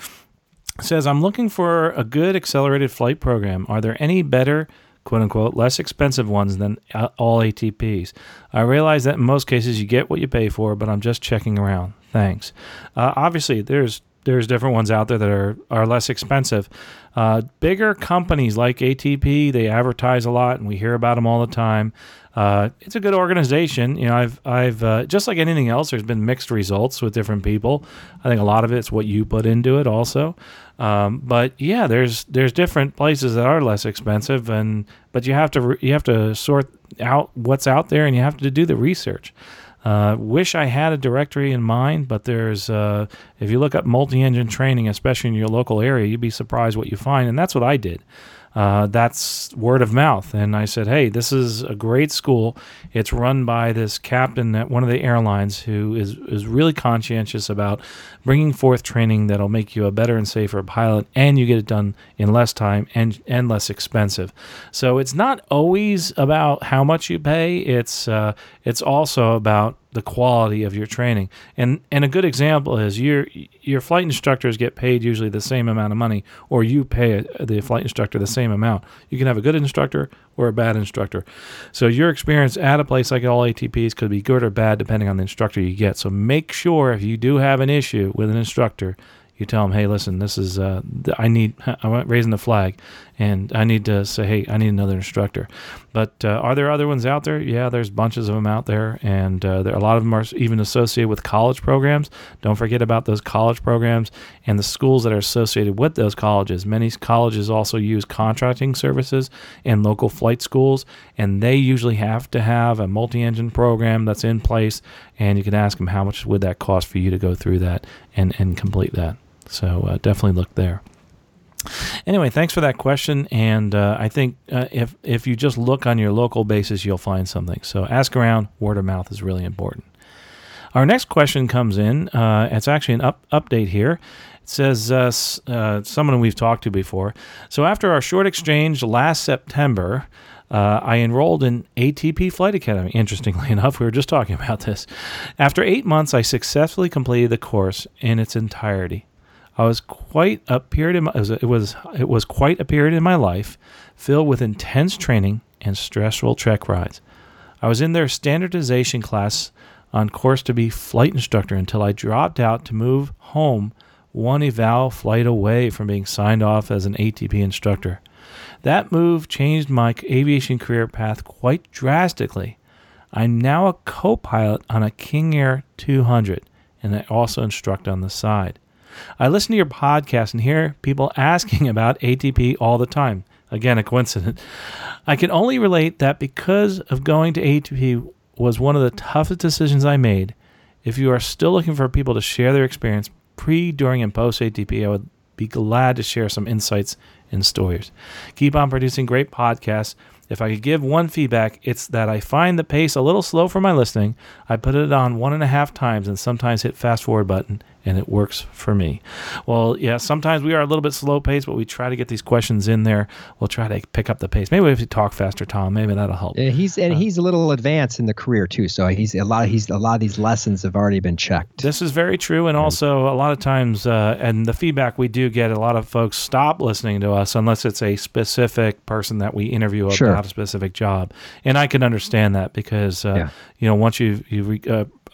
It says I'm looking for a good accelerated flight program. Are there any better, quote unquote, less expensive ones than all ATPs? I realize that in most cases you get what you pay for, but I'm just checking around. Thanks. Uh, obviously, there's there's different ones out there that are are less expensive. Uh, bigger companies like ATP, they advertise a lot, and we hear about them all the time. Uh, it's a good organization. You know, I've I've uh, just like anything else. There's been mixed results with different people. I think a lot of it's what you put into it, also. Um, but yeah, there's there's different places that are less expensive, and but you have to you have to sort out what's out there, and you have to do the research. Uh, wish I had a directory in mind, but there's uh, if you look up multi-engine training, especially in your local area, you'd be surprised what you find, and that's what I did uh, that's word of mouth. And I said, hey, this is a great school. It's run by this captain at one of the airlines who is, is really conscientious about bringing forth training that'll make you a better and safer pilot, and you get it done in less time and, and less expensive. So it's not always about how much you pay, it's, uh, it's also about the quality of your training. And and a good example is your your flight instructors get paid usually the same amount of money, or you pay the flight instructor the same amount. You can have a good instructor or a bad instructor. So your experience at a place like all ATPs could be good or bad depending on the instructor you get. So make sure if you do have an issue with an instructor you tell them, hey, listen, this is uh, I need I'm raising the flag, and I need to say, hey, I need another instructor. But uh, are there other ones out there? Yeah, there's bunches of them out there, and uh, there a lot of them are even associated with college programs. Don't forget about those college programs and the schools that are associated with those colleges. Many colleges also use contracting services and local flight schools, and they usually have to have a multi-engine program that's in place. And you can ask them how much would that cost for you to go through that and and complete that. So uh, definitely look there. Anyway, thanks for that question, and uh, I think uh, if if you just look on your local basis, you'll find something. So ask around. Word of mouth is really important. Our next question comes in. Uh, it's actually an up, update here. It says uh, uh, someone we've talked to before. So after our short exchange last September. Uh, I enrolled in ATP Flight Academy. Interestingly enough, we were just talking about this. After eight months, I successfully completed the course in its entirety. I was quite a period in my, it was it was quite a period in my life filled with intense training and stressful check rides. I was in their standardization class on course to be flight instructor until I dropped out to move home one eval flight away from being signed off as an ATP instructor. That move changed my aviation career path quite drastically. I'm now a co pilot on a King Air 200, and I also instruct on the side. I listen to your podcast and hear people asking about ATP all the time. Again, a coincidence. I can only relate that because of going to ATP was one of the toughest decisions I made. If you are still looking for people to share their experience pre, during, and post ATP, I would be glad to share some insights and stories. Keep on producing great podcasts If I could give one feedback, it's that I find the pace a little slow for my listening. I put it on one and a half times and sometimes hit fast forward button and it works for me. Well, yeah, sometimes we are a little bit slow paced, but we try to get these questions in there. We'll try to pick up the pace. Maybe if you talk faster, Tom, maybe that'll help. Yeah, he's and uh, he's a little advanced in the career too, so he's a lot. He's a lot of these lessons have already been checked. This is very true, and also a lot of times, uh, and the feedback we do get, a lot of folks stop listening to us unless it's a specific person that we interview about sure. a specific job, and I can understand that because uh, yeah. you know once you you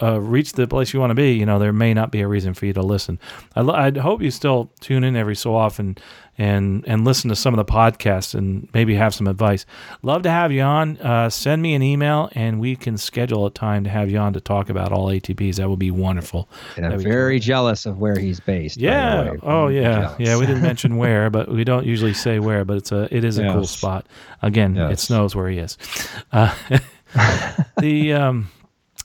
uh, reach the place you want to be, you know, there may not be a reason for you to listen. I, I hope you still tune in every so often and and listen to some of the podcasts and maybe have some advice. Love to have you on. Uh, send me an email and we can schedule a time to have you on to talk about all ATPs. That would be wonderful. And I'm very jealous of where he's based. Yeah. Oh yeah. Yeah. We didn't mention where, but we don't usually say where. But it's a it is a yes. cool spot. Again, yes. it snows where he is. Uh, the um,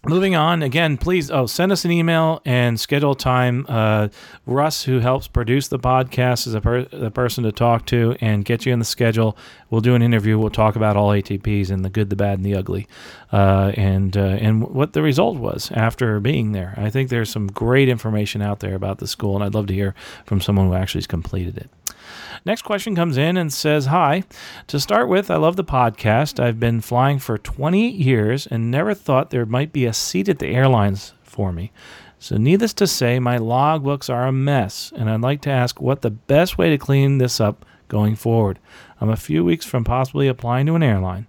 Moving on again, please. Oh, send us an email and schedule time. Uh, Russ, who helps produce the podcast, is a per- the person to talk to and get you in the schedule. We'll do an interview. We'll talk about all ATPs and the good, the bad, and the ugly, uh, and uh, and what the result was after being there. I think there's some great information out there about the school, and I'd love to hear from someone who actually has completed it. Next question comes in and says, Hi. To start with, I love the podcast. I've been flying for 28 years and never thought there might be a seat at the airlines for me. So, needless to say, my logbooks are a mess, and I'd like to ask what the best way to clean this up going forward. I'm a few weeks from possibly applying to an airline.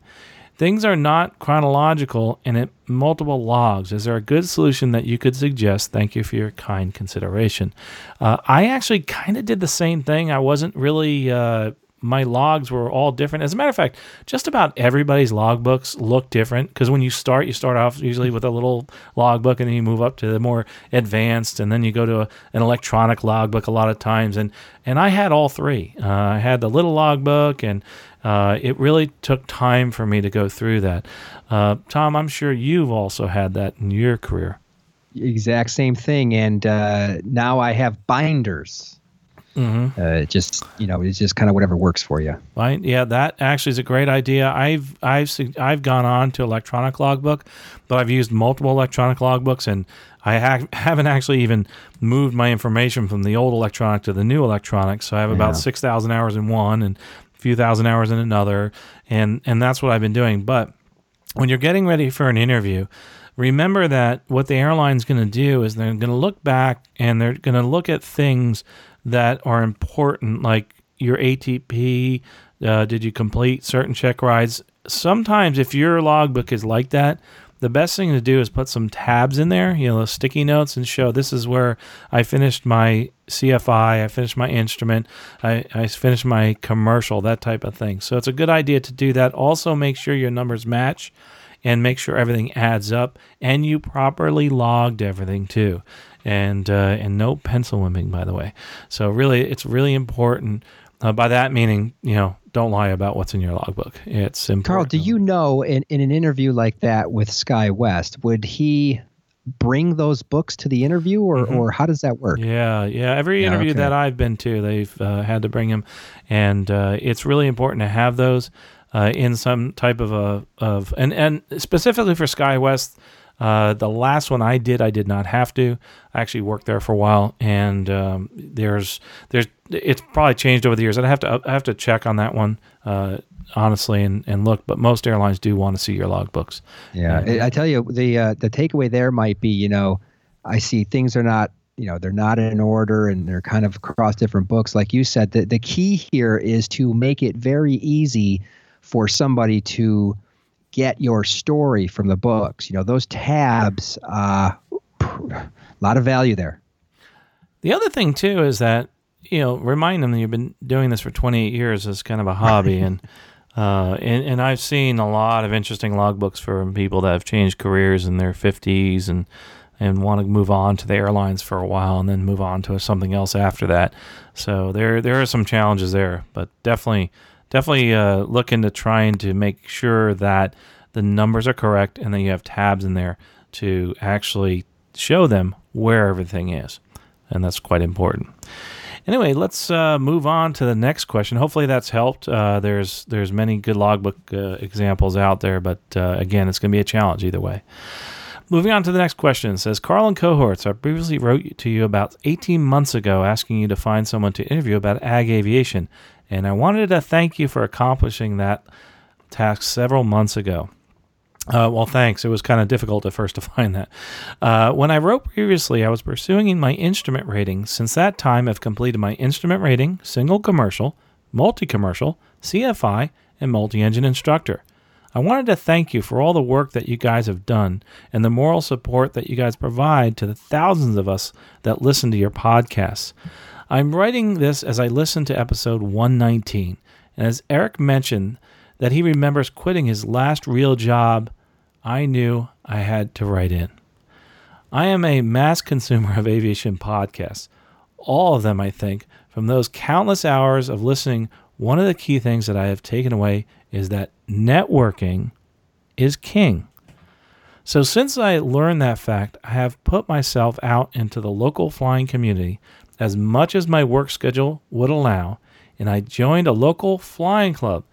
Things are not chronological and multiple logs. Is there a good solution that you could suggest? Thank you for your kind consideration. Uh, I actually kind of did the same thing. I wasn't really. Uh, my logs were all different. As a matter of fact, just about everybody's logbooks look different because when you start, you start off usually with a little logbook and then you move up to the more advanced, and then you go to a, an electronic logbook a lot of times. And and I had all three. Uh, I had the little logbook and uh, it really took time for me to go through that. Uh, Tom, I'm sure you've also had that in your career. Exact same thing, and uh, now I have binders. Mm-hmm. Uh, just you know, it's just kind of whatever works for you. Right? Yeah, that actually is a great idea. I've I've I've gone on to electronic logbook, but I've used multiple electronic logbooks, and I ha- haven't actually even moved my information from the old electronic to the new electronic. So I have yeah. about six thousand hours in one, and few thousand hours in another, and and that's what I've been doing. But when you're getting ready for an interview, remember that what the airline's going to do is they're going to look back and they're going to look at things that are important, like your ATP. Uh, did you complete certain check rides? Sometimes, if your logbook is like that, the best thing to do is put some tabs in there, you know, sticky notes, and show this is where I finished my CFI, I finished my instrument, I, I finished my commercial, that type of thing. So it's a good idea to do that. Also, make sure your numbers match and make sure everything adds up and you properly logged everything too. And uh, and no pencil whipping, by the way. So really, it's really important. Uh, by that meaning, you know, don't lie about what's in your logbook. It's important. Carl, do you know in, in an interview like that with SkyWest, would he bring those books to the interview or, mm-hmm. or how does that work? Yeah, yeah. Every yeah, interview okay. that I've been to, they've uh, had to bring them. And uh, it's really important to have those uh, in some type of a, of, and, and specifically for SkyWest, uh, the last one I did, I did not have to. I actually worked there for a while, and um, there's there's it's probably changed over the years. I have to I have to check on that one uh, honestly and, and look. But most airlines do want to see your logbooks. Yeah, I tell you the uh, the takeaway there might be you know I see things are not you know they're not in order and they're kind of across different books. Like you said, the the key here is to make it very easy for somebody to get your story from the books. You know, those tabs, uh, a lot of value there. The other thing too is that you know remind them that you've been doing this for 28 years as kind of a hobby and. Uh, and, and I've seen a lot of interesting logbooks from people that have changed careers in their 50s and and want to move on to the airlines for a while and then move on to something else after that. So there there are some challenges there, but definitely definitely uh, look into trying to make sure that the numbers are correct and then you have tabs in there to actually show them where everything is. And that's quite important. Anyway, let's uh, move on to the next question. Hopefully, that's helped. Uh, there's there's many good logbook uh, examples out there, but uh, again, it's going to be a challenge either way. Moving on to the next question it says Carl and cohorts. I previously wrote to you about 18 months ago asking you to find someone to interview about ag aviation, and I wanted to thank you for accomplishing that task several months ago. Uh, well, thanks. It was kind of difficult at first to find that. Uh, when I wrote previously, I was pursuing my instrument rating. Since that time, I've completed my instrument rating, single commercial, multi commercial, CFI, and multi engine instructor. I wanted to thank you for all the work that you guys have done and the moral support that you guys provide to the thousands of us that listen to your podcasts. I'm writing this as I listen to episode 119, and as Eric mentioned, that he remembers quitting his last real job, I knew I had to write in. I am a mass consumer of aviation podcasts. All of them, I think, from those countless hours of listening, one of the key things that I have taken away is that networking is king. So, since I learned that fact, I have put myself out into the local flying community as much as my work schedule would allow, and I joined a local flying club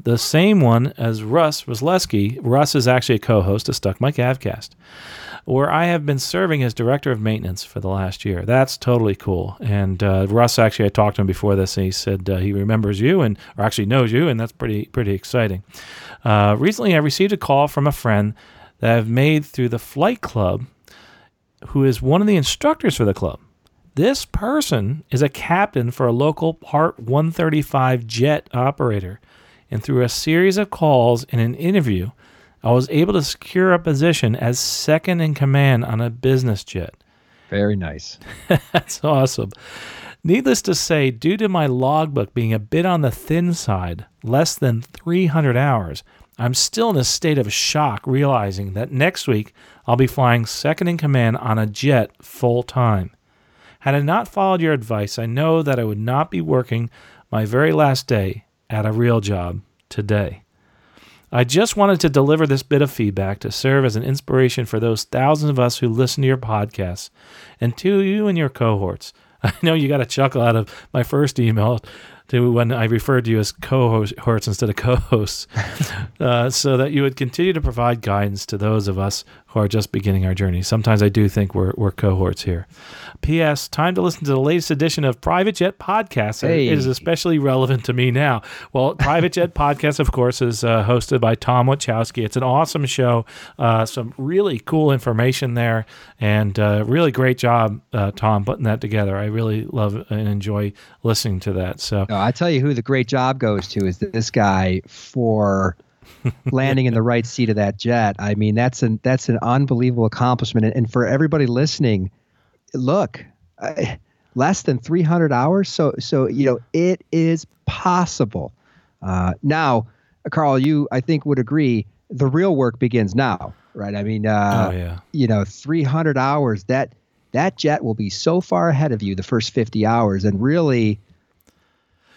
the same one as Russ Rosleski. Russ is actually a co-host of Stuck Mic AvCast, where I have been serving as director of maintenance for the last year. That's totally cool. And uh, Russ, actually, I talked to him before this, and he said uh, he remembers you and or actually knows you, and that's pretty pretty exciting. Uh, recently, I received a call from a friend that I've made through the flight club, who is one of the instructors for the club. This person is a captain for a local Part 135 jet operator and through a series of calls and an interview, I was able to secure a position as second in command on a business jet. Very nice. That's awesome. Needless to say, due to my logbook being a bit on the thin side, less than 300 hours, I'm still in a state of shock realizing that next week I'll be flying second in command on a jet full time. Had I not followed your advice, I know that I would not be working my very last day at a real job today. I just wanted to deliver this bit of feedback to serve as an inspiration for those thousands of us who listen to your podcasts and to you and your cohorts. I know you got a chuckle out of my first email to when I referred to you as cohorts instead of co-hosts, uh, so that you would continue to provide guidance to those of us who are just beginning our journey. Sometimes I do think we're, we're cohorts here. P.S. Time to listen to the latest edition of Private Jet Podcast. Hey. It is especially relevant to me now. Well, Private Jet Podcast, of course, is uh, hosted by Tom Wachowski. It's an awesome show. Uh, some really cool information there, and uh, really great job, uh, Tom, putting that together. I really love and enjoy listening to that. So I tell you who the great job goes to is this guy for landing in the right seat of that jet. I mean, that's an that's an unbelievable accomplishment. And, and for everybody listening, look, I, less than 300 hours. So so you know it is possible. Uh, now, Carl, you I think would agree the real work begins now, right? I mean, uh, oh, yeah. you know, 300 hours that that jet will be so far ahead of you the first 50 hours, and really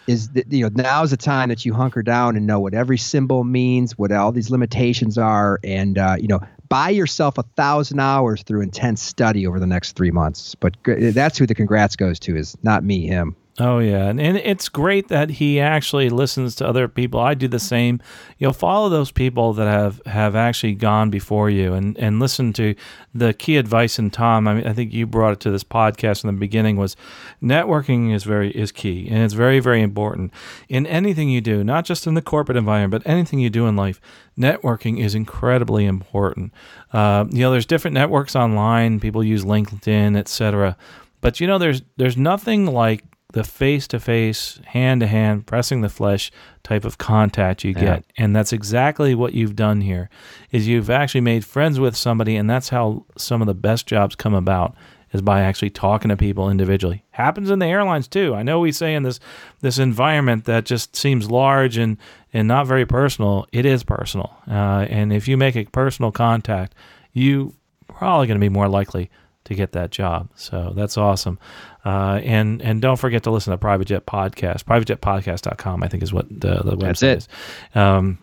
is that you know now's the time that you hunker down and know what every symbol means, what all these limitations are, and uh, you know buy yourself a thousand hours through intense study over the next three months. But that's who the congrats goes to is not me, him. Oh yeah, and, and it's great that he actually listens to other people. I do the same. You know, follow those people that have have actually gone before you, and and listen to the key advice. And Tom, I mean, I think you brought it to this podcast in the beginning was networking is very is key, and it's very very important in anything you do, not just in the corporate environment, but anything you do in life. Networking is incredibly important. Uh, you know, there's different networks online. People use LinkedIn, etc. But you know, there's there's nothing like the face to face, hand to hand, pressing the flesh type of contact you yeah. get. And that's exactly what you've done here. Is you've actually made friends with somebody and that's how some of the best jobs come about is by actually talking to people individually. Happens in the airlines too. I know we say in this this environment that just seems large and and not very personal. It is personal. Uh, and if you make a personal contact, you probably going to be more likely to get that job. So that's awesome. Uh, and and don't forget to listen to Private Jet Podcast. PrivateJetPodcast.com, I think, is what the, the website is. Um,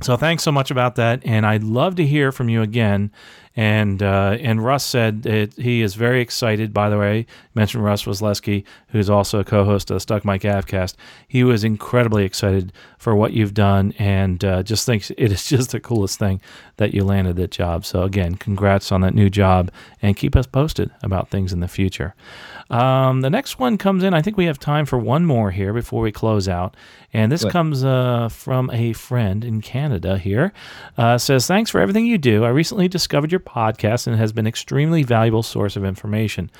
so thanks so much about that. And I'd love to hear from you again. And uh, and Russ said it, he is very excited. By the way, mentioned Russ Wesleski, who's also a co-host of Stuck Mic AvCast. He was incredibly excited for what you've done, and uh, just thinks it is just the coolest thing that you landed that job. So again, congrats on that new job, and keep us posted about things in the future. Um, the next one comes in. I think we have time for one more here before we close out. And this comes uh, from a friend in Canada here. Uh, says, Thanks for everything you do. I recently discovered your podcast and has been an extremely valuable source of information.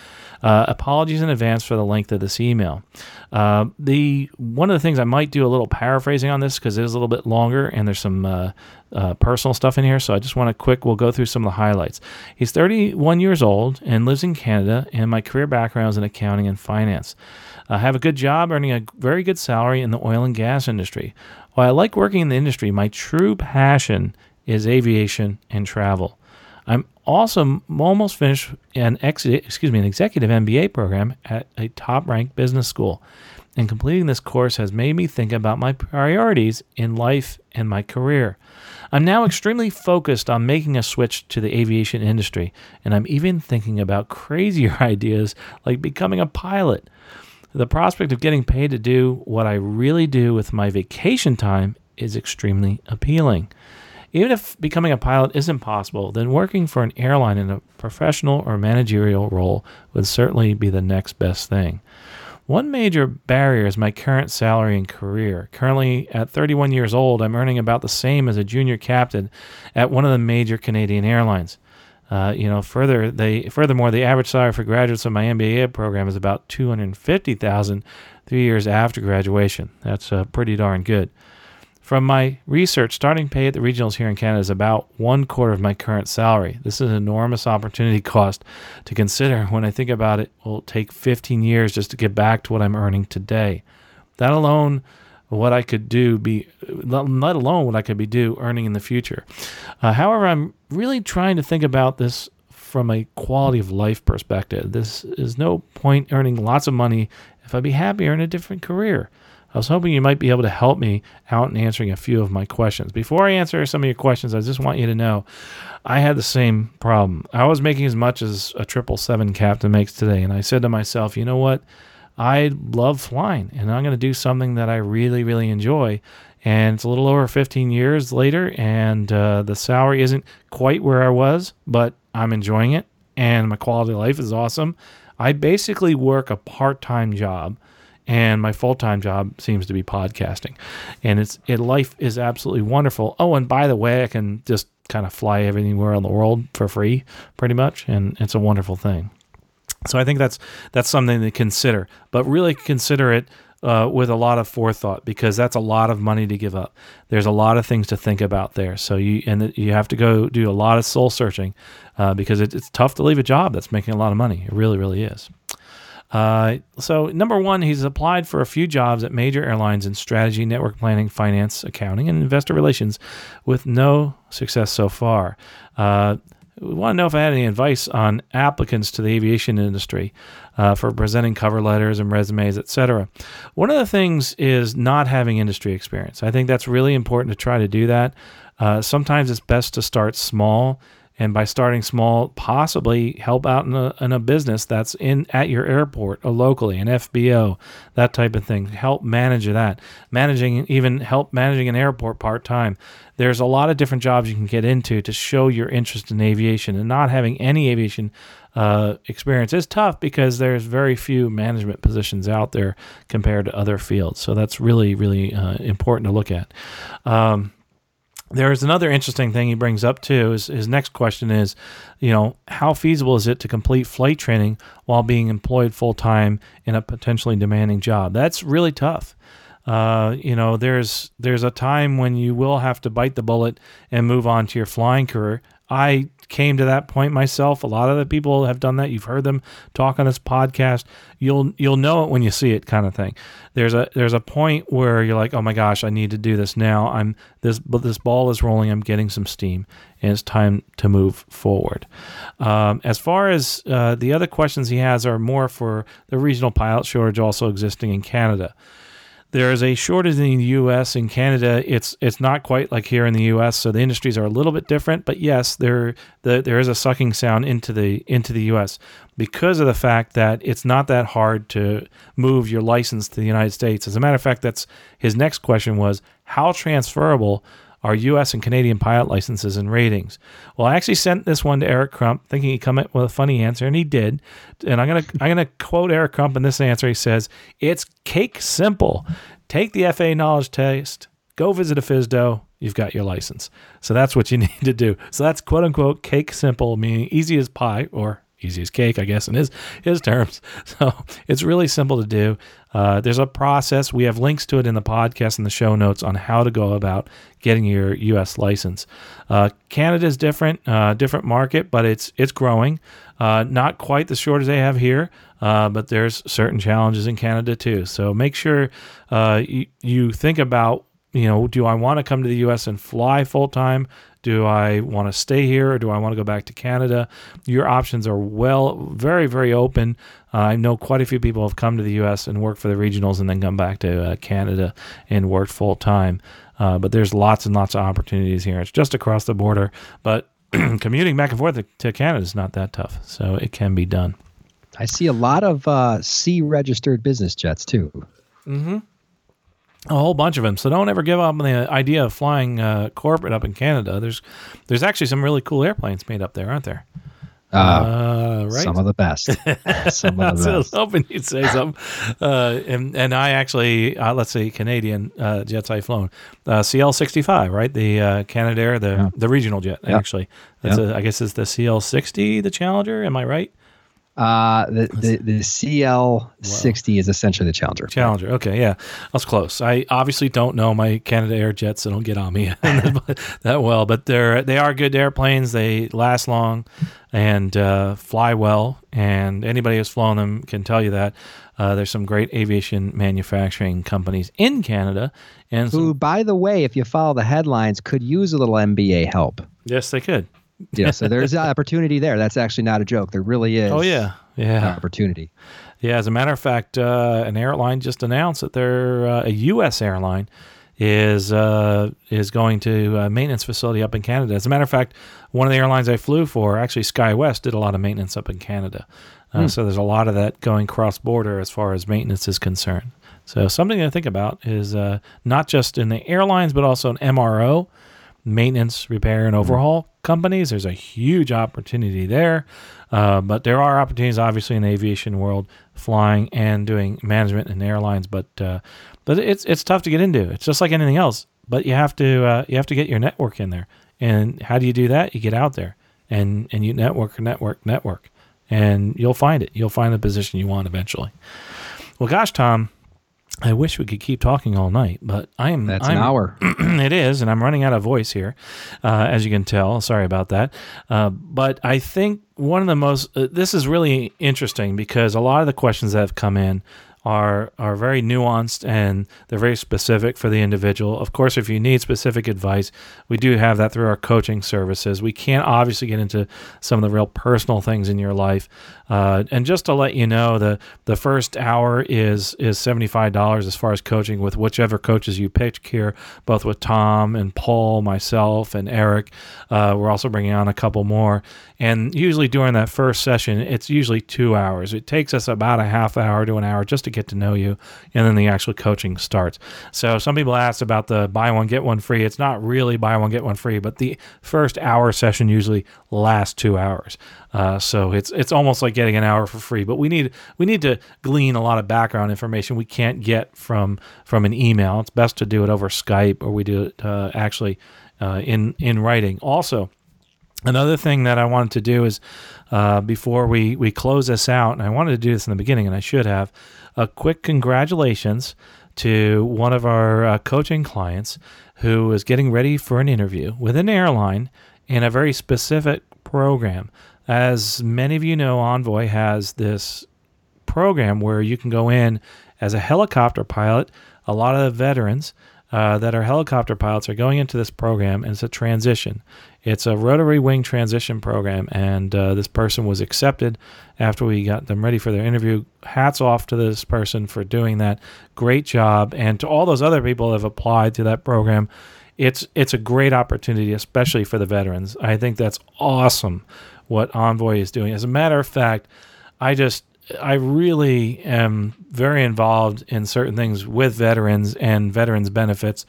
Uh, apologies in advance for the length of this email. Uh, the one of the things I might do a little paraphrasing on this because it is a little bit longer and there's some uh, uh, personal stuff in here. So I just want to quick. We'll go through some of the highlights. He's 31 years old and lives in Canada, and my career background is in accounting and finance. I have a good job, earning a very good salary in the oil and gas industry. While I like working in the industry, my true passion is aviation and travel. Also almost finished an ex- excuse me an executive MBA program at a top-ranked business school, and completing this course has made me think about my priorities in life and my career. I'm now extremely focused on making a switch to the aviation industry, and I'm even thinking about crazier ideas like becoming a pilot. The prospect of getting paid to do what I really do with my vacation time is extremely appealing. Even if becoming a pilot isn't possible, then working for an airline in a professional or managerial role would certainly be the next best thing. One major barrier is my current salary and career. Currently, at 31 years old, I'm earning about the same as a junior captain at one of the major Canadian airlines. Uh, you know, further, they furthermore, the average salary for graduates of my MBA program is about 250,000 three years after graduation. That's uh, pretty darn good. From my research, starting pay at the regionals here in Canada is about one quarter of my current salary. This is an enormous opportunity cost to consider when I think about it. It will take 15 years just to get back to what I'm earning today. That alone, what I could do be, let alone what I could be do earning in the future. Uh, however, I'm really trying to think about this from a quality of life perspective. This is no point earning lots of money if I'd be happier in a different career. I was hoping you might be able to help me out in answering a few of my questions. Before I answer some of your questions, I just want you to know I had the same problem. I was making as much as a triple seven captain makes today, and I said to myself, you know what? I love flying, and I'm going to do something that I really, really enjoy. And it's a little over 15 years later, and uh, the salary isn't quite where I was, but I'm enjoying it, and my quality of life is awesome. I basically work a part time job and my full-time job seems to be podcasting and it's it life is absolutely wonderful oh and by the way i can just kind of fly everywhere in the world for free pretty much and it's a wonderful thing so i think that's that's something to consider but really consider it uh, with a lot of forethought because that's a lot of money to give up. There's a lot of things to think about there. So you and you have to go do a lot of soul searching uh, because it, it's tough to leave a job that's making a lot of money. It really, really is. Uh, so, number one, he's applied for a few jobs at major airlines in strategy, network planning, finance, accounting, and investor relations with no success so far. Uh, we want to know if I had any advice on applicants to the aviation industry uh, for presenting cover letters and resumes, etc. One of the things is not having industry experience. I think that's really important to try to do that. Uh, sometimes it's best to start small and by starting small possibly help out in a, in a business that's in at your airport or locally an fbo that type of thing. Help manage that. Managing even help managing an airport part-time. There's a lot of different jobs you can get into to show your interest in aviation and not having any aviation uh, experience is tough because there's very few management positions out there compared to other fields. So that's really really uh, important to look at. Um, there's another interesting thing he brings up too. Is his next question is, you know, how feasible is it to complete flight training while being employed full time in a potentially demanding job? That's really tough. Uh, you know, there's there's a time when you will have to bite the bullet and move on to your flying career. I came to that point myself. A lot of the people have done that. You've heard them talk on this podcast. You'll you'll know it when you see it, kind of thing. There's a there's a point where you're like, oh my gosh, I need to do this now. I'm this but this ball is rolling. I'm getting some steam, and it's time to move forward. Um, as far as uh, the other questions he has are more for the regional pilot shortage also existing in Canada. There is a shortage in the U.S. and Canada. It's it's not quite like here in the U.S. So the industries are a little bit different. But yes, there the, there is a sucking sound into the into the U.S. because of the fact that it's not that hard to move your license to the United States. As a matter of fact, that's his next question was how transferable are U.S. and Canadian pilot licenses and ratings. Well, I actually sent this one to Eric Crump, thinking he'd come up with a funny answer, and he did. And I'm gonna I'm gonna quote Eric Crump in this answer. He says, "It's cake simple. Take the FAA knowledge test. Go visit a FSDO. You've got your license. So that's what you need to do. So that's quote unquote cake simple, meaning easy as pie or easy as cake, I guess, in his his terms. So it's really simple to do. Uh, there's a process. We have links to it in the podcast and the show notes on how to go about getting your U.S. license. Uh, Canada is different, uh, different market, but it's it's growing. Uh, not quite the shortage they have here, uh, but there's certain challenges in Canada too. So make sure uh, you, you think about you know, do I want to come to the U.S. and fly full time? Do I want to stay here or do I want to go back to Canada? Your options are well, very, very open. Uh, I know quite a few people have come to the U.S. and worked for the regionals and then come back to uh, Canada and worked full time. Uh, but there's lots and lots of opportunities here. It's just across the border, but commuting back and forth to Canada is not that tough, so it can be done. I see a lot of uh, C registered business jets too. Mm-hmm a whole bunch of them. So don't ever give up on the idea of flying uh, corporate up in Canada. There's there's actually some really cool airplanes made up there, aren't there? Uh, uh, right. Some of the best. some of the best. I was hoping you'd say something. Uh, and and I actually uh, let's see Canadian uh, jets I've flown CL sixty five right the Canadair the yeah. the regional jet yeah. actually that's yeah. a, I guess it's the CL sixty the Challenger. Am I right? Uh, the, the, the CL60 is essentially the Challenger. Challenger. Okay. Yeah. That's close. I obviously don't know my Canadair jets. So don't get on me that well, but they're, they are good airplanes. They last long and uh, fly well. And anybody who's flown them can tell you that. Uh, there's some great aviation manufacturing companies in Canada, and who, some, by the way, if you follow the headlines, could use a little MBA help. Yes, they could yeah, so there's opportunity there. That's actually not a joke. There really is. Oh yeah, yeah, opportunity. Yeah, as a matter of fact, uh, an airline just announced that they're uh, a U.S. airline is uh, is going to a maintenance facility up in Canada. As a matter of fact, one of the airlines I flew for, actually SkyWest, did a lot of maintenance up in Canada. Uh, hmm. So there's a lot of that going cross border as far as maintenance is concerned. So something to think about is uh, not just in the airlines, but also an MRO maintenance, repair, and overhaul companies. There's a huge opportunity there. Uh, but there are opportunities, obviously, in the aviation world, flying and doing management in airlines. But uh, but it's it's tough to get into. It's just like anything else. But you have to uh, you have to get your network in there. And how do you do that? You get out there and and you network, network, network, and you'll find it. You'll find the position you want eventually. Well, gosh, Tom, I wish we could keep talking all night, but I am. That's I'm, an hour. it is, and I'm running out of voice here, uh, as you can tell. Sorry about that. Uh, but I think one of the most. Uh, this is really interesting because a lot of the questions that have come in are are very nuanced and they're very specific for the individual. Of course, if you need specific advice, we do have that through our coaching services. We can't obviously get into some of the real personal things in your life. Uh, and just to let you know, the the first hour is is seventy five dollars as far as coaching with whichever coaches you pick here, both with Tom and Paul, myself, and Eric. Uh, we're also bringing on a couple more. And usually during that first session, it's usually two hours. It takes us about a half hour to an hour just to get to know you, and then the actual coaching starts. So some people ask about the buy one get one free. It's not really buy one get one free, but the first hour session usually lasts two hours. Uh, so it's it's almost like getting an hour for free. But we need we need to glean a lot of background information we can't get from from an email. It's best to do it over Skype or we do it uh, actually uh, in in writing. Also, Another thing that I wanted to do is uh, before we, we close this out, and I wanted to do this in the beginning, and I should have, a quick congratulations to one of our uh, coaching clients who is getting ready for an interview with an airline in a very specific program. As many of you know, Envoy has this program where you can go in as a helicopter pilot. A lot of the veterans uh, that are helicopter pilots are going into this program, and it's a transition. It's a rotary wing transition program, and uh, this person was accepted after we got them ready for their interview. Hats off to this person for doing that. Great job, and to all those other people that have applied to that program. It's it's a great opportunity, especially for the veterans. I think that's awesome what Envoy is doing. As a matter of fact, I just I really am very involved in certain things with veterans and veterans benefits.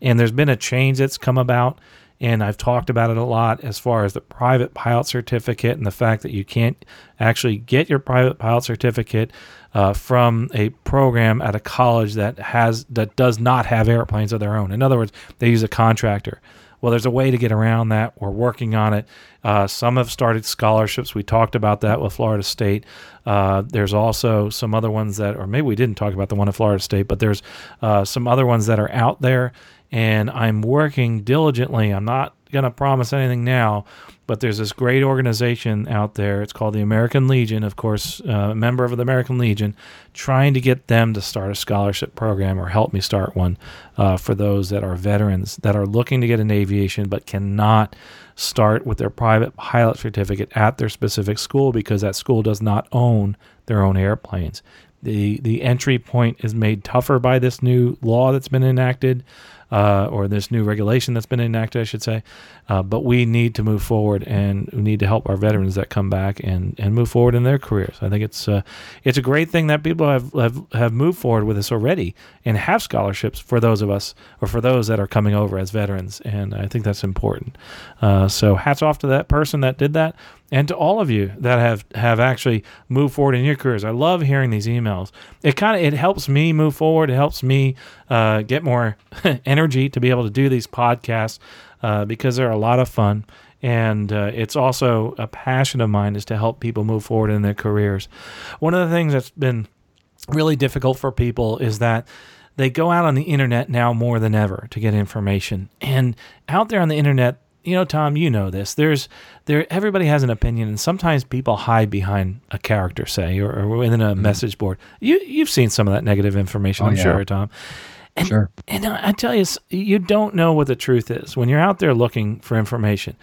And there's been a change that's come about, and I've talked about it a lot as far as the private pilot certificate and the fact that you can't actually get your private pilot certificate uh, from a program at a college that has that does not have airplanes of their own. In other words, they use a contractor. Well, there's a way to get around that. We're working on it. Uh, some have started scholarships. We talked about that with Florida State. Uh, there's also some other ones that, or maybe we didn't talk about the one at Florida State, but there's uh, some other ones that are out there. And I'm working diligently. I'm not going to promise anything now, but there's this great organization out there. It's called the American Legion, of course, uh, a member of the American Legion, trying to get them to start a scholarship program or help me start one uh, for those that are veterans that are looking to get an aviation but cannot start with their private pilot certificate at their specific school because that school does not own their own airplanes. The, the entry point is made tougher by this new law that's been enacted uh, or this new regulation that's been enacted, I should say. Uh, but we need to move forward, and we need to help our veterans that come back and, and move forward in their careers. I think it's uh, it's a great thing that people have, have have moved forward with this already and have scholarships for those of us or for those that are coming over as veterans, and I think that's important. Uh, so hats off to that person that did that and to all of you that have have actually moved forward in your careers. I love hearing these emails. It kind of it helps me move forward. It helps me uh, get more energy to be able to do these podcasts uh, because they're a lot of fun. And uh, it's also a passion of mine is to help people move forward in their careers. One of the things that's been really difficult for people is that they go out on the internet now more than ever to get information. And out there on the internet, you know, Tom, you know this. There's there everybody has an opinion, and sometimes people hide behind a character, say, or, or within a mm-hmm. message board. You you've seen some of that negative information, oh, I'm yeah. sure, Tom. And, sure. And I tell you, you don't know what the truth is when you're out there looking for information.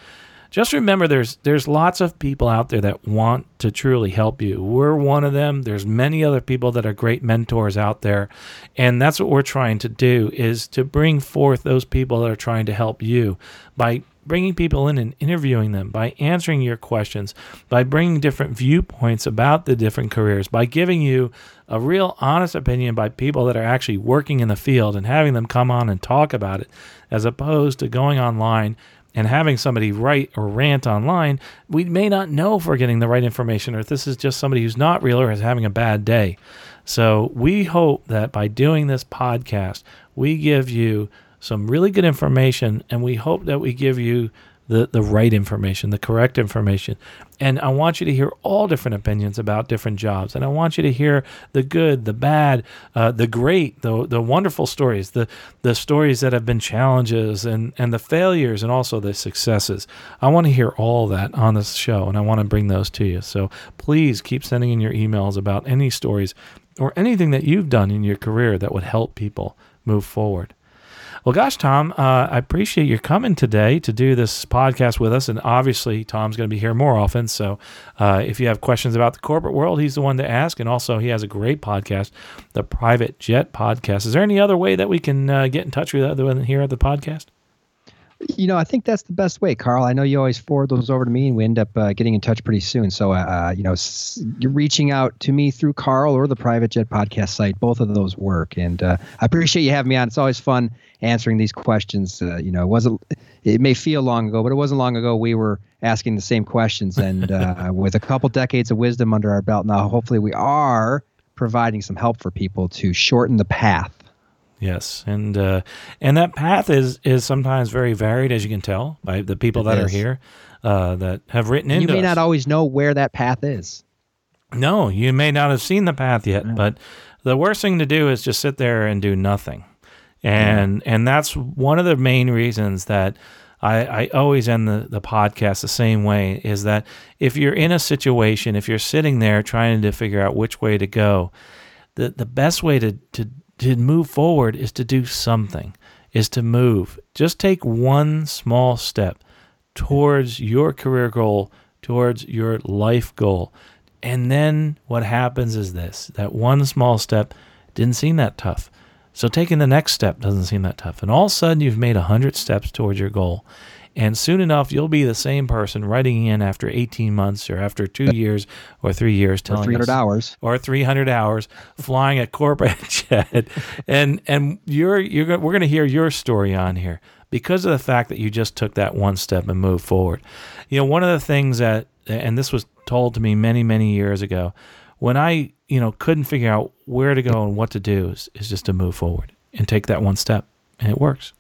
Just remember, there's there's lots of people out there that want to truly help you. We're one of them. There's many other people that are great mentors out there, and that's what we're trying to do is to bring forth those people that are trying to help you by bringing people in and interviewing them, by answering your questions, by bringing different viewpoints about the different careers, by giving you a real honest opinion by people that are actually working in the field and having them come on and talk about it, as opposed to going online and having somebody write or rant online, we may not know if we're getting the right information or if this is just somebody who's not real or is having a bad day. So we hope that by doing this podcast, we give you some really good information, and we hope that we give you the, the right information, the correct information. And I want you to hear all different opinions about different jobs. And I want you to hear the good, the bad, uh, the great, the, the wonderful stories, the, the stories that have been challenges and, and the failures and also the successes. I want to hear all that on this show and I want to bring those to you. So please keep sending in your emails about any stories or anything that you've done in your career that would help people move forward. Well, gosh, Tom, uh, I appreciate your coming today to do this podcast with us. And obviously, Tom's going to be here more often. So uh, if you have questions about the corporate world, he's the one to ask. And also, he has a great podcast, the Private Jet Podcast. Is there any other way that we can uh, get in touch with other than here at the podcast? You know, I think that's the best way, Carl. I know you always forward those over to me, and we end up uh, getting in touch pretty soon. So, uh, uh you know, s- you're reaching out to me through Carl or the Private Jet Podcast site. Both of those work, and uh, I appreciate you having me on. It's always fun answering these questions. Uh, you know, it wasn't. It may feel long ago, but it wasn't long ago we were asking the same questions, and uh, with a couple decades of wisdom under our belt now, hopefully we are providing some help for people to shorten the path Yes, and uh, and that path is is sometimes very varied, as you can tell by the people it that is. are here uh, that have written in. You may us. not always know where that path is. No, you may not have seen the path yet, yeah. but the worst thing to do is just sit there and do nothing, and yeah. and that's one of the main reasons that. I, I always end the, the podcast the same way is that if you're in a situation, if you're sitting there trying to figure out which way to go, the, the best way to, to to move forward is to do something. is to move. Just take one small step towards your career goal, towards your life goal. And then what happens is this that one small step didn't seem that tough. So taking the next step doesn't seem that tough. And all of a sudden, you've made 100 steps towards your goal. And soon enough, you'll be the same person writing in after 18 months or after two years or three years, telling or 300 us, hours or 300 hours, flying a corporate jet, and and you're you're we're going to hear your story on here because of the fact that you just took that one step and moved forward. You know, one of the things that, and this was told to me many many years ago, when I you know couldn't figure out where to go and what to do, is, is just to move forward and take that one step, and it works.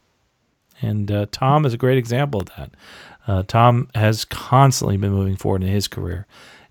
And uh, Tom is a great example of that. Uh, Tom has constantly been moving forward in his career,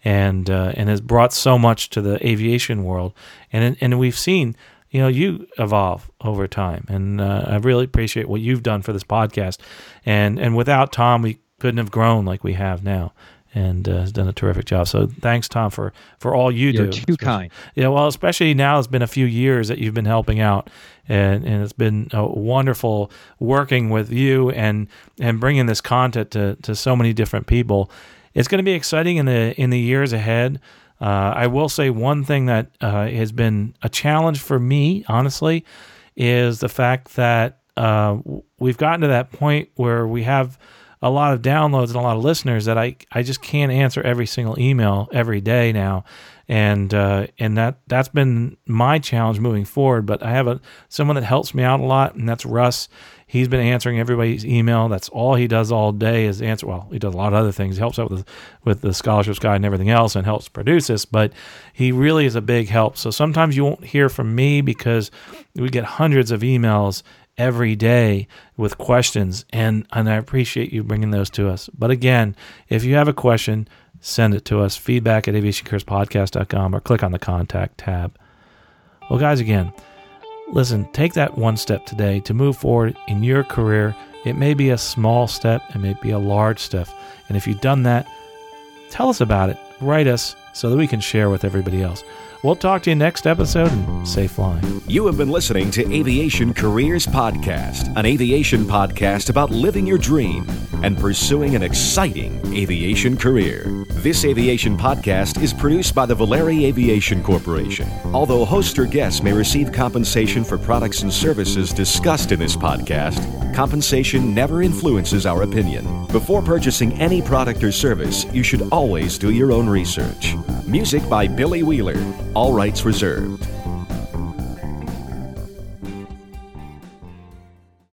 and uh, and has brought so much to the aviation world. And and we've seen, you know, you evolve over time, and uh, I really appreciate what you've done for this podcast. And and without Tom, we couldn't have grown like we have now and uh, has done a terrific job. So thanks, Tom, for for all you You're do. Too kind. Yeah, well, especially now it's been a few years that you've been helping out, and and it's been uh, wonderful working with you and and bringing this content to to so many different people. It's going to be exciting in the in the years ahead. Uh, I will say one thing that uh, has been a challenge for me, honestly, is the fact that uh, we've gotten to that point where we have a lot of downloads and a lot of listeners that I, I just can't answer every single email every day now, and uh, and that that's been my challenge moving forward. But I have a someone that helps me out a lot, and that's Russ. He's been answering everybody's email. That's all he does all day is answer. Well, he does a lot of other things. He helps out with with the scholarships guide and everything else, and helps produce this. But he really is a big help. So sometimes you won't hear from me because we get hundreds of emails every day with questions and and I appreciate you bringing those to us. But again, if you have a question, send it to us feedback at aviationcareerspodcast.com or click on the contact tab. Well, guys, again, listen, take that one step today to move forward in your career. It may be a small step, it may be a large step. And if you've done that, tell us about it. Write us so that we can share with everybody else. We'll talk to you next episode and safe flying. You have been listening to Aviation Careers Podcast, an aviation podcast about living your dream and pursuing an exciting aviation career. This aviation podcast is produced by the Valeri Aviation Corporation. Although host or guests may receive compensation for products and services discussed in this podcast, compensation never influences our opinion. Before purchasing any product or service, you should always do your own research. Music by Billy Wheeler. All rights reserved.